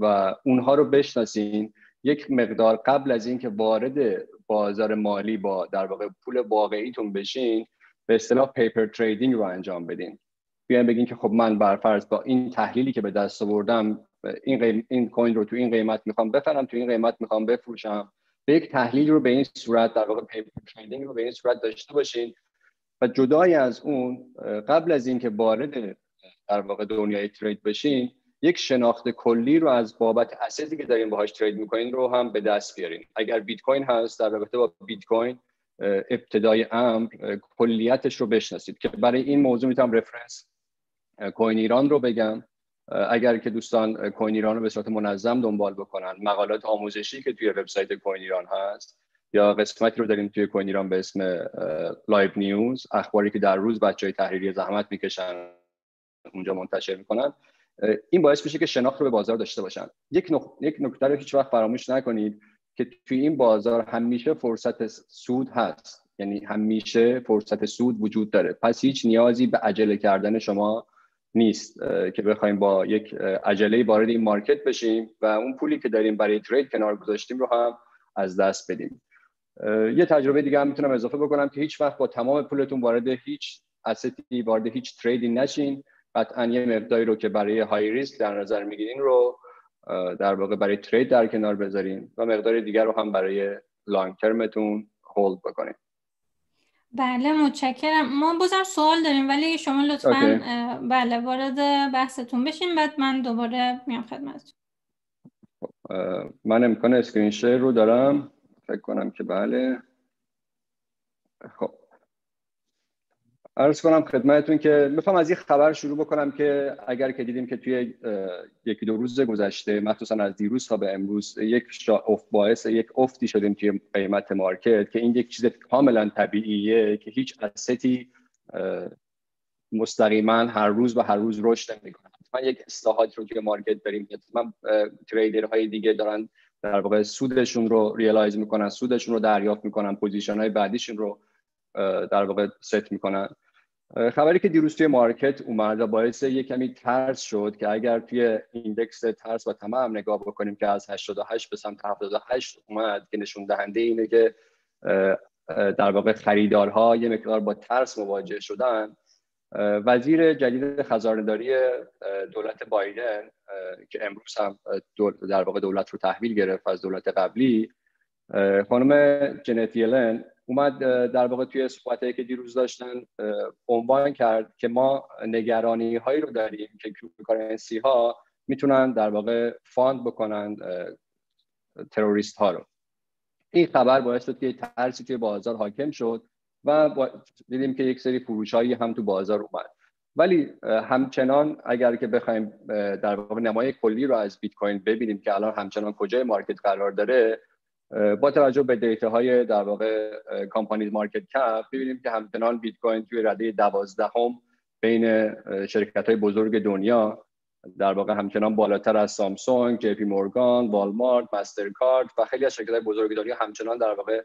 و اونها رو بشناسین. یک مقدار قبل از اینکه وارد بازار مالی با در واقع پول واقعیتون بشین به اصطلاح پیپر تریدینگ رو انجام بدین. بیاین بگین که خب من بر با این تحلیلی که به دست آوردم این این coin رو تو این قیمت می‌خوام بخرم تو این قیمت می‌خوام بفروشم. به یک تحلیل رو به این صورت در واقع paper trading رو به این صورت داشته باشین. و جدای از اون قبل از اینکه وارد در واقع دنیای trade بشین یک شناخت کلی رو از بابت asset ی که دارین باهاش trade می‌کنین رو هم به دست بیارین. اگر بیت کوین هست در رابطه با بیت کوین ابتدای امر کلیتش رو بشناسید که برای این موضوع می‌تونم reference کوین ایران رو بگم. اگر که دوستان کوین ایران رو به صورت منظم دنبال بکنن مقالات آموزشی که توی وبسایت کوین ایران هست یا قسمتی رو داریم توی کوین ایران به اسم live news اخباری که در روز بچه های تحریریه زحمت می‌کشن اونجا منتشر می‌کنن. این باعث میشه که شناخت رو به بازار داشته باشن. یک, نق... یک نکته رو هیچ وقت فراموش نکنید که توی این بازار همیشه فرصت سود هست. یعنی همیشه فرصت سود وجود داره. پس هیچ نیازی به عجله کردن شما نیست که بخوایم با یک عجله وارد این مارکت بشیم و اون پولی که داریم برای ترید کنار گذاشتیم رو هم از دست بدیم. یه تجربه دیگه هم می‌تونم اضافه بکنم که هیچ وقت با تمام پولتون وارد هیچ استی وارد هیچ تریدی نشین. قطعا یه مقداری رو که برای های ریسک در نظر می‌گیرین رو در واقع برای ترید در کنار بذارین و مقدار دیگر رو هم برای لانگ ترمتون هولد بکنین. بله متشکرم. ما بازم سوال داریم ولی شما لطفا بله وارد بحثتون بشین بعد من دوباره میام خدمتتون. خب، من امکان اسکرین شیر رو دارم. فکر کنم که بله. خب عرض کنم خدمتتون که می‌خوام از این خبر شروع بکنم که اگر که دیدیم که توی یکی دو روز گذشته مخصوصا از دیروز تا به امروز یک اف باعث یک افتی شدیم توی قیمت market که این یک چیز کاملا طبیعیه که هیچ asset ی مستقیما هر روز و هر روز رشد نمی‌کنه. حتما یک اصلاحات رو توی market بریم. حتما trader های دیگه دارن در واقع سودشون رو realize می‌کنن سودشون رو دریافت می‌کنن position های بعدیشون رو در واقع ست می‌کنن. خبری که دیروز توی market اومد و باعث یه کمی ترس شد که اگر توی index ترس و طمع نگاه بکنیم که از 88 به سمت 78 اومد که نشون دهنده اینه که در واقع خریدارها یه مقدار با ترس مواجه شدن. وزیر جدید خزانه‌داری دولت بایدن که امروز هم در واقع دولت رو تحویل گرفت از دولت قبلی خانم جنت یلن اومد در واقع توی صحبتهایی که دیروز داشتن عنوان کرد که ما نگرانی هایی رو داریم که cryptocurrency ها می‌تونن در واقع fund بکنن تروریست ها رو. این خبر باعث شد که ترسی توی بازار حاکم شد و دیدیم که یک سری فروش هایی هم تو بازار اومد. ولی همچنان اگر که بخوایم در واقع نمای کلی رو از بیت کوین ببینیم که الان همچنان کجای market قرار داره با توجه به data های در واقع companies market cap ببینیم که همچنان بیت کوین توی رده دوازدهم بین شرکت های بزرگ دنیا در واقع همچنان بالاتر از سامسونگ، جی پی مورگان، والمارت، مسترکارد و خیلی از شرکت های بزرگ دنیا همچنان در واقع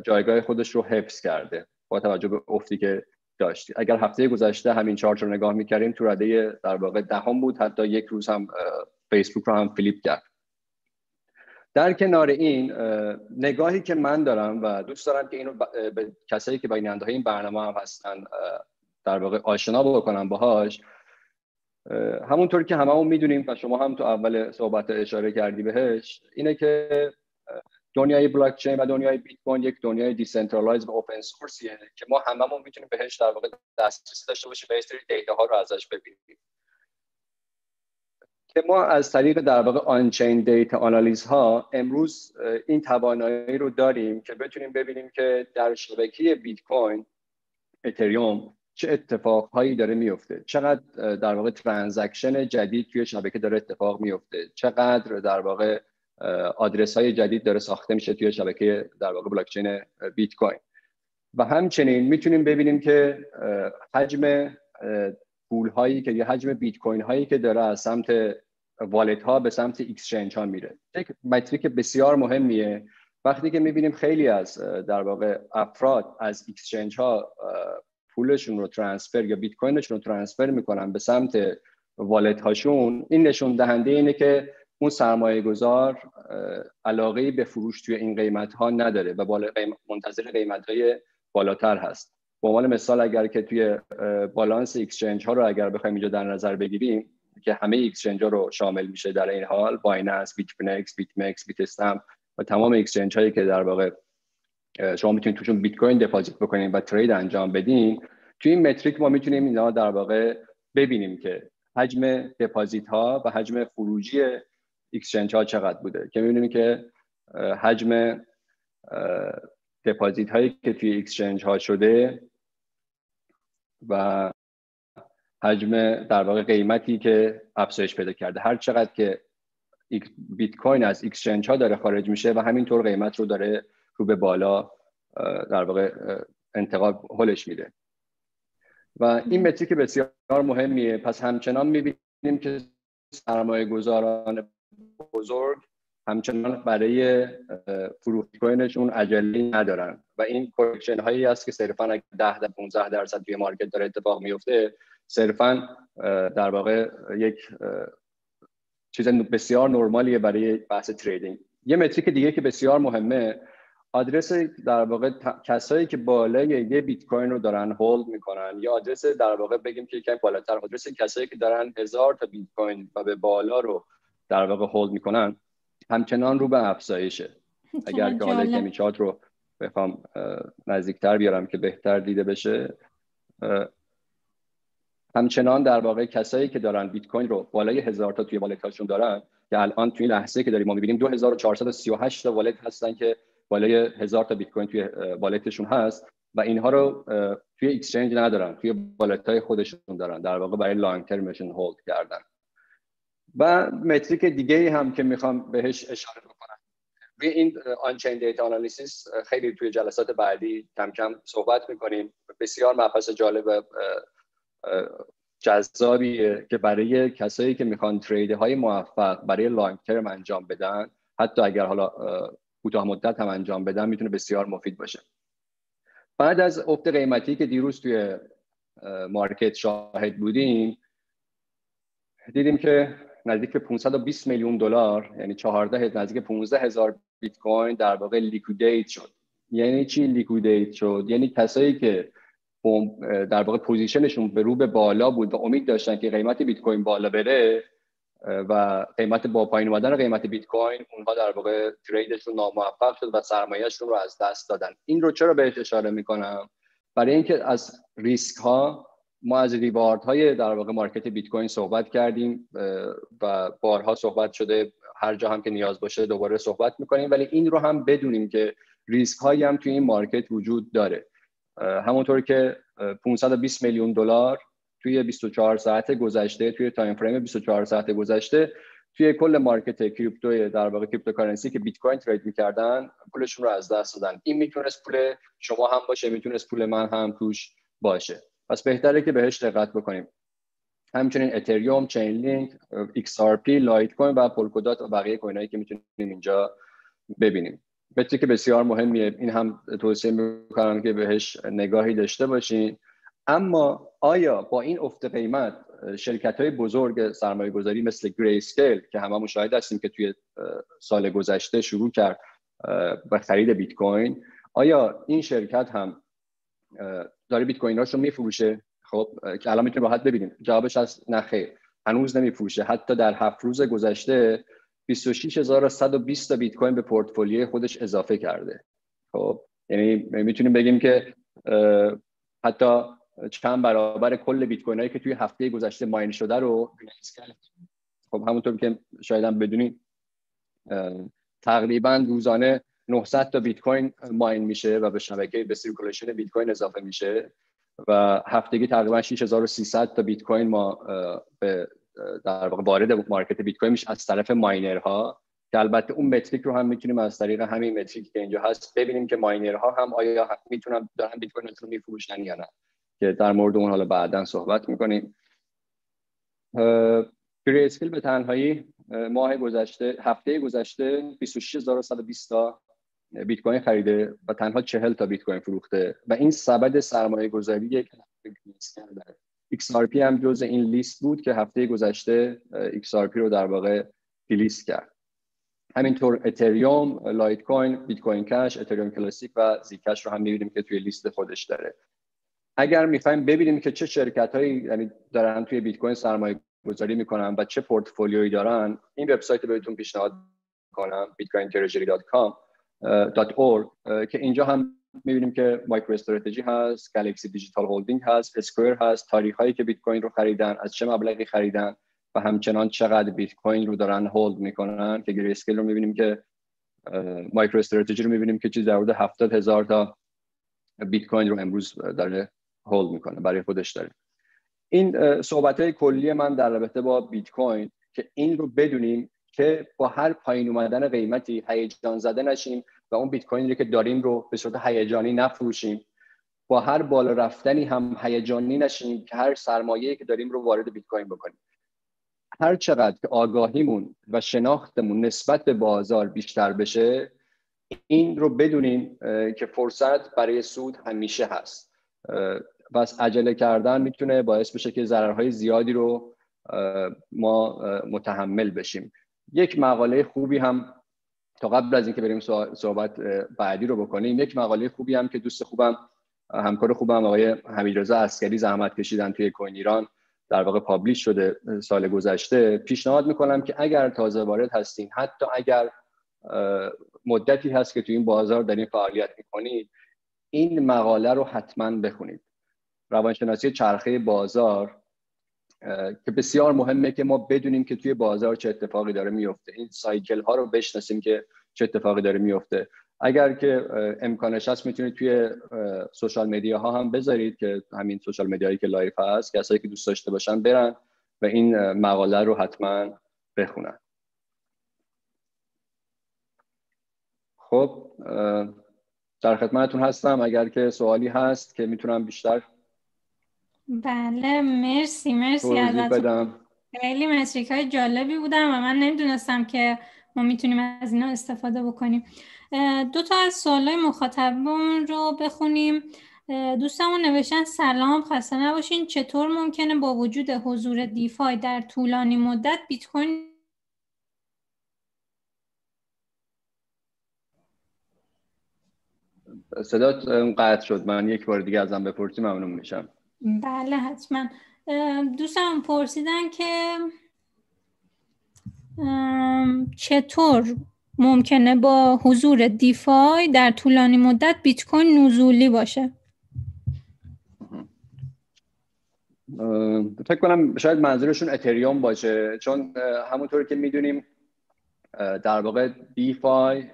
جایگاه خودش رو حفظ کرده با توجه به افتی که داشتی. اگر هفته گذشته همین چارت رو نگاه می‌کردیم تو رده در واقع دهم بود حتی یک روز هم فیسبوک رو هم فلیپ کرد. در کنار این نگاهی که من دارم و دوست دارم که اینو به کسایی که بیننده های این برنامه هم هستن در واقع آشنا بکنم باهاش. همونطور که هممون می‌دونیم و شما هم تو اول صحبت اشاره کردی بهش اینه که دنیای بلاک چین و دنیای بیت کوین یک دنیای decentralized و open source یه که ما هممون می‌تونیم بهش در واقع دسترسی داشته باشیم و data ها رو ازش ببینیم. ما از طریق در واقع on-chain data analyze ها امروز این توانایی رو داریم که بتونیم ببینیم که در شبکه بیت کوین اتریوم چه اتفاقهایی داره میفته. چقدر در واقع transaction جدید توی شبکه داره اتفاق میفته. چقدر در واقع آدرس های جدید داره ساخته میشه توی شبکه در واقع بلاکچین بیت کوین و همچنین می‌تونیم ببینیم که حجم پول هایی که یا حجم بیت کوین هایی که داره از سمت wallet ها به سمت exchange ها میره. یک metric بسیار مهمیه. وقتی که می‌بینیم خیلی از در واقع افراد از exchange ها پولشون رو transfer یا بیت کوینشون رو transfer می‌کنن به سمت wallet هاشون این نشون دهنده اینه که اون سرمایه گذار علاقه به فروش توی این قیمت ها نداره و بالا منتظر قیمت های بالاتر هست. به عنوان مثال اگر که توی balance exchange ها رو اگر بخوایم اینجا در نظر بگیریم که همه exchange ها رو شامل میشه در این حال. بایننس بیت فینکس بیت مکس بیت استمپ و تمام exchange هایی که در واقع شما می‌تونید توشون بیت کوین deposit بکنید و trade انجام بدین. توی این metric ما می‌تونیم اینا در واقع ببینیم که حجم deposit ها و حجم خروجی exchange ها چقدر بوده. که می‌بینیم که حجم deposit هایی که توی exchange ها شده و حجم در واقع قیمتی که افزایش پیدا کرده. هر چقدر که بیت کوین از exchange ها داره خارج میشه و همینطور قیمت رو داره رو به بالا در واقع انتقال هلش میده. و این metric بسیار مهمیه. پس همچنان می‌بینیم که سرمایه گذاران بزرگ همچنان برای فروخت coinشون عجله ندارن. و این correction هایی است که صرفا اگه 10 تا 15 درصد توی market داره اتفاق میفته صرفا در واقع یک چیز بسیار نرمالیه برای بحث تریدینگ یه متریک دیگه که بسیار مهمه آدرس در واقع کسایی که بالای یه بیت کوین رو دارن هولد می‌کنن یا آدرس در واقع بگیم که یکم بالاتر آدرس کسایی که دارن هزار تا بیت کوین و به بالا رو در واقع هولد می‌کنن همچنان رو به افزایشه. اگر که حالا کمی چات رو بخوام نزدیکتر بیارم که بهتر دیده بشه همچنان در واقع کسایی که دارن بیت کوین رو بالای هزار تا توی wallet دارن که الان توی لحظه که داریم ما می‌بینیم 2438 تا wallet هستن که بالای هزار تا بیت کوین توی walletشون هست و اینها رو توی exchange ندارن توی wallet های خودشون دارن در واقع برای long termشون hold کردن. و metric دیگه هم که می‌خوام بهش اشاره بکنم. روی این on-chain data analysis خیلی توی جلسات بعدی کم کم صحبت می‌کنیم. بسیار مبحث جالب جذابیه که برای کسایی که می‌خوان trade های موفق برای long term انجام بدن حتی اگر حالا کوتاه مدت هم انجام بدن می‌تونه بسیار مفید باشه. بعد از افت قیمتی که دیروز توی market شاهد بودیم دیدیم که نزدیک به 520 میلیون دلار یعنی 14 نزدیک 15 هزار بیت کوین در واقع liquidate شد. یعنی چی liquidate شد؟ یعنی کسایی که در واقع positionشون به رو به بالا بود و امید داشتن که قیمت بیت کوین بالا بره و قیمت با پایین اومدن قیمت بیت کوین اونها در واقع tradeشون ناموفق شد و سرمایهشون رو از دست دادن. این رو چرا بهش اشاره می‌کنم؟ برای اینکه از ریسک ها ما از reward های در واقع market بیت کوین صحبت کردیم و بارها صحبت شده هر جا هم که نیاز باشه دوباره صحبت می‌کنیم ولی این رو هم بدونیم که ریسک هایی هم توی این market وجود داره. همونطور که 520 میلیون دلار توی 24 ساعت گذشته توی time frame 24 ساعت گذشته توی کل market crypto در واقع cryptocurrency که بیت کوین trade می‌کردن پولشون رو از دست دادن. این می‌تونست پول شما هم باشه می‌تونست پول من هم توش باشه. پس بهتره که بهش دقت بکنیم. همچنین اتریوم چین لینک XRP لایت کوین و پولکادات و بقیه coin هایی که می‌تونیم اینجا ببینیم. بهتره که بسیار مهمیه. این هم توصیه می‌کنم که بهش نگاهی داشته باشین. اما آیا با این افت قیمت شرکت های بزرگ سرمایه گذاری مثل گری سکیل که همه مشاهده هستیم که توی سال گذشته شروع کرد به خرید بیت کوین آیا این شرکت هم داره بیت کوین رو میفروشه؟ خب که الان می‌تونیم راحت ببینیم. جوابش از نخیر هنوز نمیفروشه. حتی در هفت روز گذشته 26120 تا بیت کوین به portfolioی خودش اضافه کرده. خب یعنی می‌تونیم بگیم که حتی چند برابر کل بیت کوین هایی که توی هفته گذشته mine شده رو خب همونطور که شاید هم بدونید تقریبا روزانه 900 تا بیت کوین mine میشه و به شبکه به circulation بیت کوین اضافه میشه و هفتگی تقریبا 6300 تا بیت کوین ما به در واقع وارد market بیت کوین میشه از طرف minerها که البته اون metric رو هم می‌تونیم از طریق همین metric که اینجا هست ببینیم که minerها هم آیا می‌تونن دارن بیت کوین رو میفروشن یا نه که در مورد اون حالا بعدا صحبت می‌کنیم. گری اسکیل به تنهایی ماه گذشته هفته گذشته 26120 تا بیت کوین خریده و تنها 40 تا بیت کوین فروخته و این سبد سرمایه گذاری که XRP هم جز این لیست بود که هفته گذشته XRP رو در واقع delist کرد. همینطور اتریوم، لایت کوین، بیت کوین کش، اتریوم کلاسیک و زی‌کش رو هم می‌بینیم که توی لیست خودش داره. اگر می‌خوایم ببینیم که چه شرکت هایی یعنی دارن توی بیت کوین سرمایه گذاری می‌کنن و چه portfolioیی دارن این وبسایت رو بهتون پیشنهاد کنم bitcointreasury.com که اینجا هم می‌بینیم که مایکرو استراتژی هست گالاکسی دیجیتال هولدینگ هست اسکوئر هست تاریخ هایی که بیت کوین رو خریدن از چه مبلغی خریدن و همچنان چقدر بیت کوین رو دارن hold می‌کنن که گری اسکیل رو می‌بینیم که مایکرو استراتژی رو می‌بینیم که چیز در حدود 70 هزار تا بیت کوین رو امروز داره hold می‌کنه برای خودش داره. این صحبت های کلی من در رابطه با بیت کوین که این رو بدونیم که با هر پایین اومدن قیمتی هیجان زده نشیم. و اون بیت کوینی که داریم رو به صورت هیجانی نفروشیم. با هر بالا رفتنی هم هیجانی نشیم که هر سرمایه‌ای که داریم رو وارد بیت کوین بکنیم. هر چقدر که آگاهیمون و شناختمون نسبت به بازار بیشتر بشه این رو بدونیم که فرصت برای سود همیشه هست. و از عجله کردن می‌تونه باعث بشه که ضررهای زیادی رو ما متحمل بشیم. یک مقاله خوبی هم تا قبل از اینکه بریم صحبت بعدی رو بکنیم یک مقاله خوبی هم که دوست خوبم همکار خوبم آقای حمیدرضا اسکری زحمت کشیدن توی کوین ایران در واقع پابلیش شده سال گذشته. پیشنهاد می‌کنم که اگر تازه وارد هستین حتی اگر مدتی هست که توی این بازار دارین فعالیت می‌کنید این مقاله رو حتما بخونید. روانشناسی چرخه بازار که بسیار مهمه که ما بدونیم که توی بازار چه اتفاقی داره میفته. این cycle ها رو بشناسیم که چه اتفاقی داره میفته. اگر که امکانش هست می‌تونید توی social media ها هم بذارید که همین social mediaیی که live هست کسایی که دوست داشته باشن برن و این مقاله رو حتما بخونن. خب در خدمتتون هستم. اگر که سوالی هست که می‌تونم بیشتر بله مرسی مرسی ازتون خیلی متریک های جالبی بودم و من نمی‌دونستم که ما می‌تونیم از اینا استفاده بکنیم. دو تا از سوالای مخاطبمون رو بخونیم. دوستمون نوشتن سلام خسته نباشین. چطور ممکنه با وجود حضور دیفای در طولانی مدت بیت کوین صدات قطع شد. من یک بار دیگه ازم بپرسی ممنون میشم. بله حتما. دوستم پرسیدن که چطور ممکنه با حضور دیفای در طولانی مدت بیت کوین نزولی باشه؟ فکر کنم شاید منظورشون اتریوم باشه چون همونطوری که می‌دونیم در واقع DeFi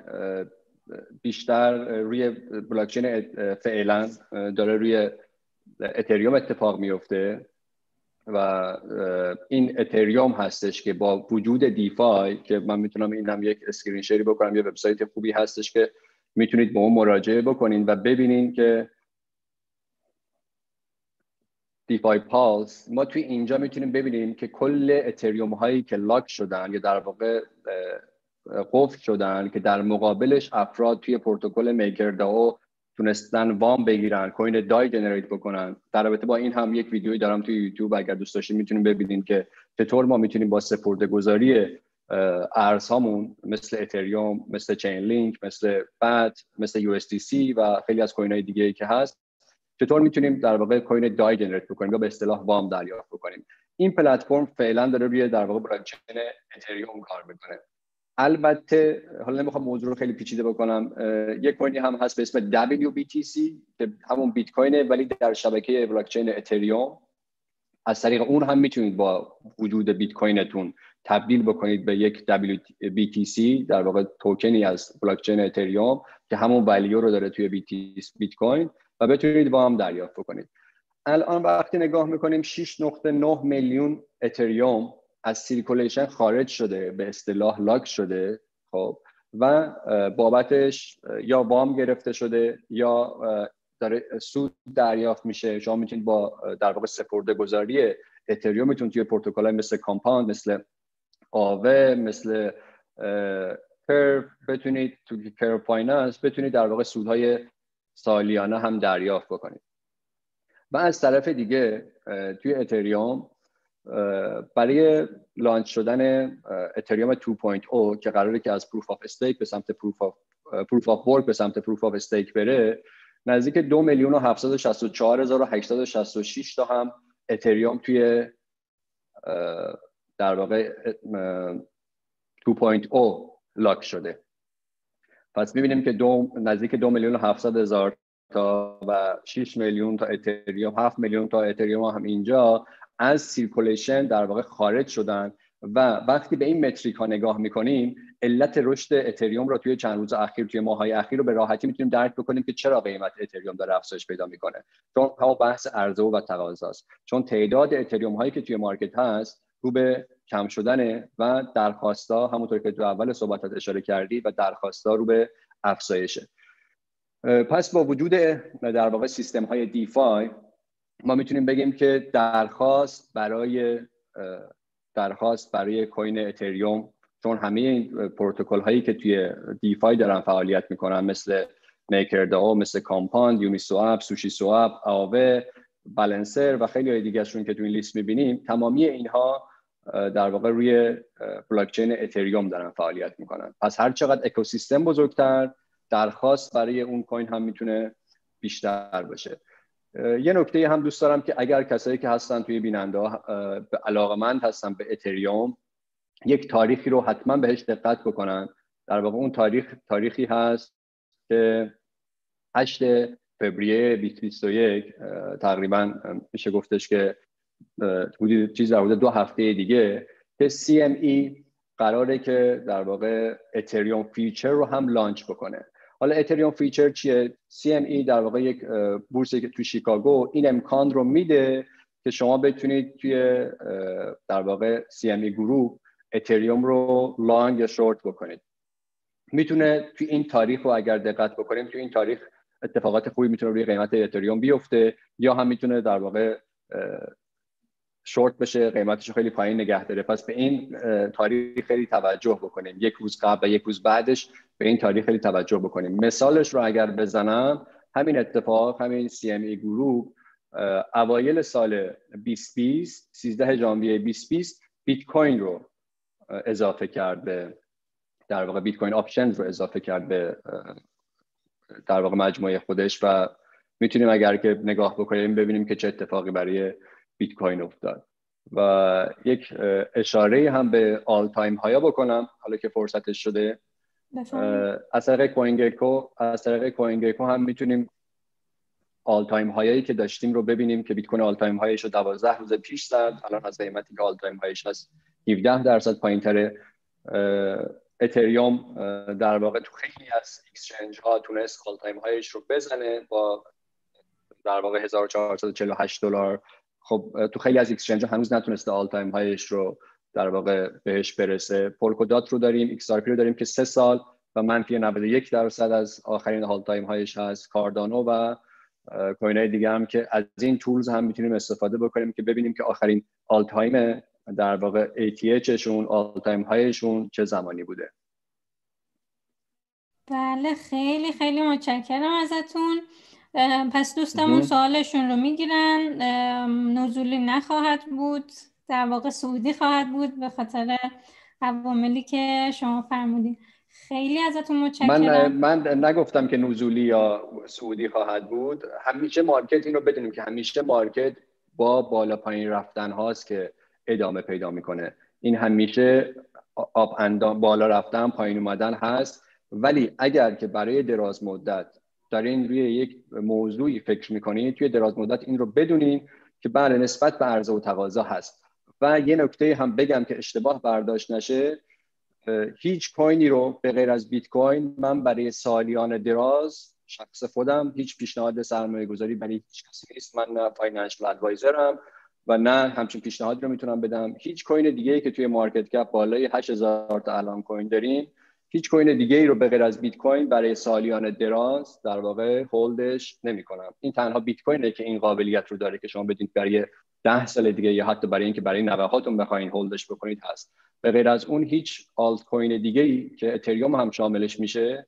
بیشتر روی بلاکچین فعلا داره روی اتریوم اتفاق میفته و این اتریوم هستش که با وجود DeFi که من می‌تونم این هم یک screen share ی بکنم یه وبسایت خوبی هستش که می‌تونید به اون مراجعه بکنین و ببینین که DeFi Pulse ما توی اینجا می‌تونیم ببینیم که کل اتریوم هایی که lock شدن یا در واقع قفل شدن که در مقابلش افراد توی پروتکل MakerDAO تونستن وام بگیرن coin DAI generate بکنن. در رابطه با این هم یک ویدیویی دارم توی یوتیوب اگر دوست داشتین می‌تونیم ببینین که چطور ما می‌تونیم با سپرده گذاری ارزهامون مثل اتریوم مثل Chainlink مثل BAT مثل یو و خیلی از coin های دیگه ای که هست چطور می‌تونیم در واقع coin DAI generate بکنیم یا به اصطلاح وام دریافت بکنیم. این پلتفرم فعلا داره روی در واقع بلاکچین اتریوم کار می‌کنه. البته حالا نمی‌خوام موضوع رو خیلی پیچیده بکنم یک کوینی هم هست به اسم WBTC که همون بیت کوینه ولی در شبکه بلاکچین اتریوم. از طریق اون هم می‌تونید با وجود بیت کوینتون تبدیل بکنید به یک WBTC در واقع توکنی از بلاکچین اتریوم که همون ولیو رو داره توی بیت کوین و بتونید با هم دریافت بکنید. الان وقتی نگاه می‌کنیم 6.9 میلیون اتریوم از circulation خارج شده به اصطلاح lock شده خب. و بابتش یا وام گرفته شده یا داره سود دریافت میشه. شما می‌تونید با در واقع سپرده گذاری اتریومتون توی پروتکل مثل Compound مثل آوه مثل Curve بتونید تو Curve Finance بتونید در واقع سودهای سالیانه هم دریافت بکنید. و از طرف دیگه توی اتریوم برای launch شدن اتریوم 2.0 که قراره که از proof of stake به سمت proof of proof of work به سمت proof of stake بره نزدیک دو میلیون و 764,866 تا هم اتریوم توی در واقع 2.0 lock شده. پس می‌بینیم که دو نزدیک دو میلیون و 700 هزار تا و 6 میلیون تا اتریوم 7 میلیون تا اتریوم هم اینجا از circulation در واقع خارج شدن و وقتی به این metric ها نگاه می‌کنیم علت رشد اتریوم رو توی چند روز اخیر توی ماهای اخیر رو به راحتی می‌تونیم درک بکنیم که چرا قیمت اتریوم داره افزایش پیدا می‌کنه. چون هم بحث عرضه و تقاضاست. چون تعداد اتریوم هایی که توی market هست رو به کم شدنه و درخواستا همونطور که تو اول صحبتات اشاره کردی و درخواستا رو به افزایشه. پس با وجود در واقع سیستم های DeFi ما می‌تونیم بگیم که درخواست برای درخواست برای coin اتریوم چون همه این پروتکل هایی که توی DeFi دارن فعالیت می‌کنن مثل MakerDAO مثل Compound Uniswap SushiSwap آوه Balancer و خیلی های دیگه که توی این لیست می‌بینیم تمامی اینها در واقع روی بلاکچین اتریوم دارن فعالیت می‌کنن. پس هر چقدر اکوسیستم بزرگتر درخواست برای اون کوین هم می‌تونه بیشتر باشه یه نکته هم دوست دارم که اگر کسایی که هستن توی بیننده به علاقمند هستن به اتریوم یک تاریخی رو حتما بهش دقت بکنن. در واقع اون تاریخ تاریخی هست که 8 فوریه 2021 تقریبا میشه گفتش که حدود چیز در دو هفته دیگه که CME قراره که در واقع اتریوم future رو هم launch بکنه. حالا اتریوم future چیه؟ CME در واقع یک بورسی که تو شیکاگو این امکان رو میده که شما بتونید توی در واقع CME Group اتریوم رو long یا شورت بکنید. می‌تونه توی این تاریخ رو اگر دقت بکنیم توی این تاریخ اتفاقات خوبی می‌تونه روی قیمت اتریوم بیفته یا هم می‌تونه در واقع شورت بشه قیمتش خیلی پایین نگه داره. پس به این تاریخ خیلی توجه بکنیم. یک روز قبل و یک روز بعدش به این تاریخ خیلی توجه بکنیم. مثالش رو اگر بزنم همین اتفاق همین CME Group اوایل سال 2020 13 ژانویه 2020 بیت کوین رو اضافه کرد به در واقع بیت کوین option رو اضافه کرد به در واقع مجموعه خودش. و می‌تونیم اگر که نگاه بکنیم ببینیم که چه اتفاقی برای بیت کوین افتاد. و یک اشاره هم به all time high ها بکنم حالا که فرصتش شده. از طریق CoinGecko از طریق CoinGecko هم می‌تونیم all time high یی که داشتیم رو ببینیم که بیت کوین all time high ش رو 12 روز پیش زد. الان از قیمتی که all time high ش هست 17 درصد پایین تره. اتریوم در واقع تو خیلی از exchange ها تونست all time high ش رو بزنه با در واقع 1448 دلار خب تو خیلی از exchange هنوز نتونسته all time high ش رو در واقع بهش برسه. Polkadot رو داریم XRP رو داریم که سه سال و منفی 91 درصد از آخرین all time high ش هست. کاردانو و coin های دیگه هم که از این tools هم می‌تونیم استفاده بکنیم که ببینیم که آخرین all time در واقع ATHشون all time high شون چه زمانی بوده. بله خیلی خیلی متشکرم ازتون. پس دوستمون سوالشون رو می‌گیرن. نزولی نخواهد بود. در واقع صعودی خواهد بود به خاطر عواملی که شما فرمودین. خیلی ازتون متشکرم. من, من نگفتم که نزولی یا صعودی خواهد بود. همیشه market این رو بدونیم که همیشه market با بالا پایین رفتن هاست که ادامه پیدا می‌کنه. این همیشه up and down بالا رفتن پایین اومدن هست. ولی اگر که برای دراز مدت دارین روی یک موضوعی فکر می‌کنید توی دراز مدت این رو بدونین که بله نسبت به عرضه و تقاضا هست. و یه نکته هم بگم که اشتباه برداشت نشه هیچ کوینی رو به غیر از بیت کوین من برای سالیان دراز شخص خودم هیچ پیشنهاد سرمایه گذاری برای هیچ کسی نیست. من نه financial advisor م و نه همچین پیشنهادی رو می‌تونم بدم. هیچ کوین دیگه که توی مارکت کپ بالای 8000 تا الان کوین داریم هیچ کوین دیگه ای رو به غیر از بیت کوین برای سالیان دراز در واقع هولدش نمی‌کنم. این تنها بیت کوینه که این قابلیت رو داره که شما بدونید برای ده سال دیگه یا حتی برای اینکه برای نوه هاتون بخواین هولدش بکنید هست. به غیر از اون هیچ آلت کوین دیگه ای که اتریوم هم شاملش میشه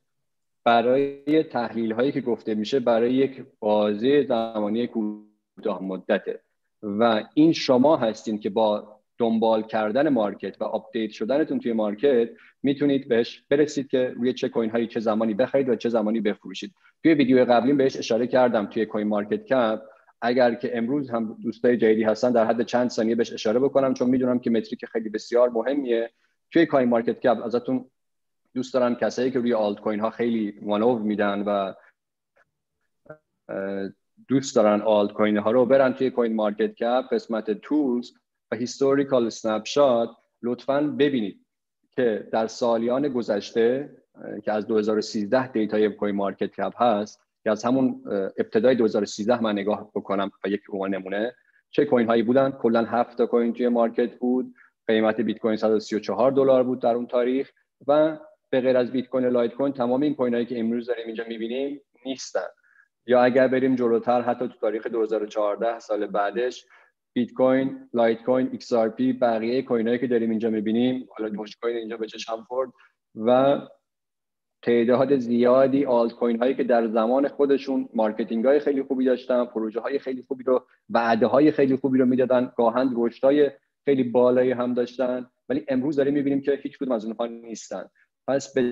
برای تحلیل هایی که گفته میشه برای یک بازه زمانی کوتاه مدته و این شما هستین که با دنبال کردن market و آپدیت شدنتون توی market می‌تونید بهش برسید که روی چه coin هایی چه زمانی بخرید و چه زمانی بفروشید. توی ویدیو قبلی بهش اشاره کردم توی CoinMarketCap. اگر که امروز هم دوستای جدیدی هستن در حد چند ثانیه بهش اشاره بکنم چون می‌دونم که metric خیلی بسیار مهمیه. توی CoinMarketCap ازتون دوست دارم کسایی که روی آلت کوین ها خیلی مانور میدن و دوست دارن آلت کوین ها رو برن توی CoinMarketCap. قسمت tools و historical snapshot لطفا ببینید که در سالیان گذشته که از 2013 data ی CoinMarketCap هست که از همون ابتدای 2013 من نگاه بکنم و به عنوان نمونه چه coin هایی بودن؟ کلا 7 تا coin توی market بود قیمت بیت کوین 134 دلار بود در اون تاریخ و به غیر از بیت کوین لایت کوین تمام این coin هایی که امروز داریم اینجا می‌بینیم نیستن. یا اگر بریم جلوتر حتی تو تاریخ 2014 سال بعدش بیت کوین، لایت کوین، XRP بقیه coin هایی که داریم اینجا می‌بینیم حالا دوش کوین اینجا به چشم خورد و تعداد زیادی آلت کوین هایی که در زمان خودشون marketing های خیلی خوبی داشتن پروژه های خیلی خوبی رو وعده های خیلی خوبی رو می‌دادن گاها رشد های خیلی بالایی هم داشتن ولی امروز داریم می‌بینیم که هیچ کدوم از اونها نیستن. پس به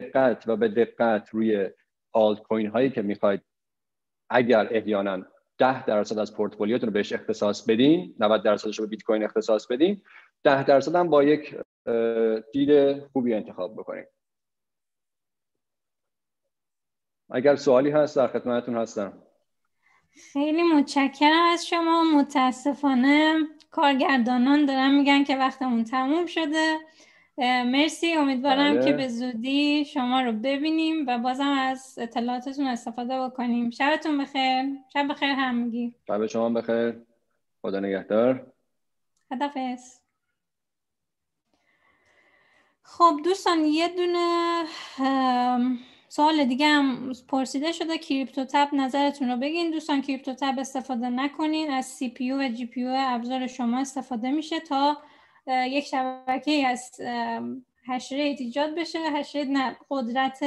دقت و به دقت روی آلت کوین هایی که می‌خواید اگر احیانا 10 درصد از پورتفولیوتون رو بهش اختصاص بدین 90 درصدش رو به بیت کوین اختصاص بدین 10 درصد هم با یک دید خوبی انتخاب بکنید اگر سوالی هست در خدمتتون هستم. خیلی متشکرم از شما. متاسفانه کارگردانان دارن میگن که وقتمون تموم شده. مرسی امیدوارم بله. که به زودی شما رو ببینیم و بازم از اطلاعاتتون استفاده بکنیم. شبتون بخیر. شب بخیر همگی. شب شما بخیر. خدا نگهدار. خدافز خب دوستان یه دونه سوال دیگه هم پرسیده شده. CryptoTab نظرتون رو بگین. دوستان CryptoTab استفاده نکنین. از CPU و GPU ابزار شما استفاده میشه تا یک شبکه از hash ایجاد بشه. hash نه قدرت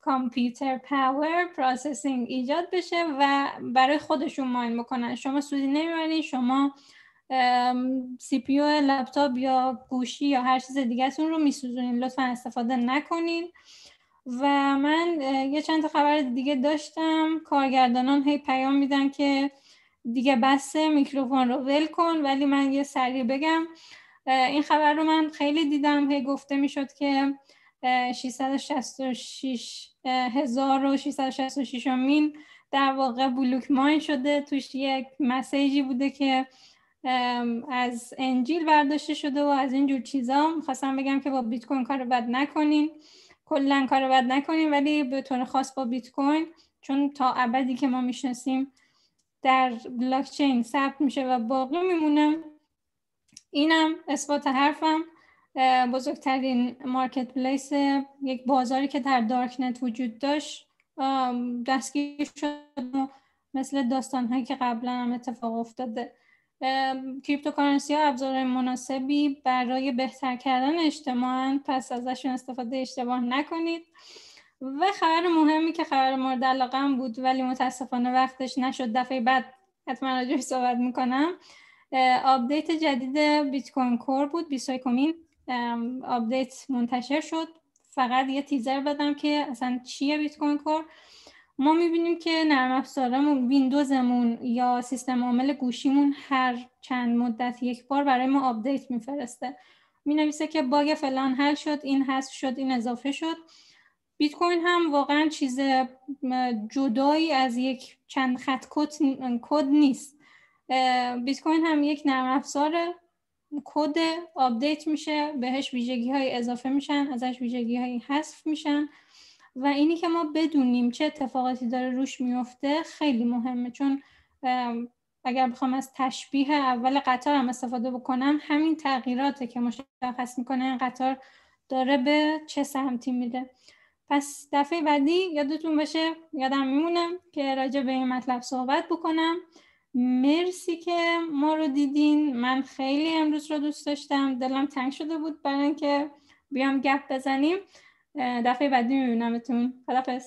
کامپیوتر power processing ایجاد بشه و برای خودشون mine بکنن. شما سودی نمی‌برین. شما CPU لپتاپ یا گوشی یا هر چیز دیگه رو میسوزونین. لطفا استفاده نکنین. و من یه چند تا خبر دیگه داشتم. کارگردانان هی پیام میدن که دیگه بسته میکروفون رو ول کن ولی من یه سریع بگم. این خبر رو من خیلی دیدم. هی گفته می‌شد که 666 1666 مین در واقع بلوک ماین شده. توش یک مسیجی بوده که از انجیل برداشته شده و از اینجور چیزا. می‌خواستم بگم که با بیت کوین کار بد نکنین. کلا کار بد نکنین ولی به طور خاص با بیت کوین چون تا ابدی که ما می‌شناسیم در بلاکچین ثبت میشه و باقی میمونه. اینم اثبات حرفم. بزرگترین marketplace یک بازاری که در darknet وجود داشت. دستگیر شد مثل داستان هایی که قبلا هم اتفاق افتاده. cryptocurrency ها ابزار مناسبی برای بهتر کردن اجتماع پس ازشون استفاده اشتباه نکنید. و خبر مهمی که خبر مورد علاقه‌م بود ولی متاسفانه وقتش نشد. دفعه بعد حتما راجعش صحبت می‌کنم. آپدیت جدید Bitcoin Core بود بیسای آپدیت منتشر شد. فقط یه تیزر بدم که اصلا چیه Bitcoin Core. ما می‌بینیم که نرم افزارمون ویندوزمون یا سیستم عامل گوشیمون هر چند مدت یک بار برای ما آپدیت میفرسته. می نویسه که باگ فلان حل شد این حذف شد این اضافه شد. بیت کوین هم واقعا چیز جدایی از یک چند خط کد نیست. بیت کوین هم یک نرم افزار کد آپدیت میشه بهش ویژگی های اضافه میشن ازش ویژگی های حذف میشن و اینی که ما بدونیم چه اتفاقاتی داره روش میفته خیلی مهمه. چون اگر بخوام از تشبیه اول قطار هم استفاده بکنم همین تغییراته که مشخص می‌کنه این قطار داره به چه سمتی میده پس دفعه بعدی یادتون باشه یادم میمونه که راجع به این مطلب صحبت بکنم. مرسی که ما رو دیدین. من خیلی امروز رو دوست داشتم. دلم تنگ شده بود برای اینکه بیام گپ بزنیم. دفعه بعدی میبینمتون. خدافظ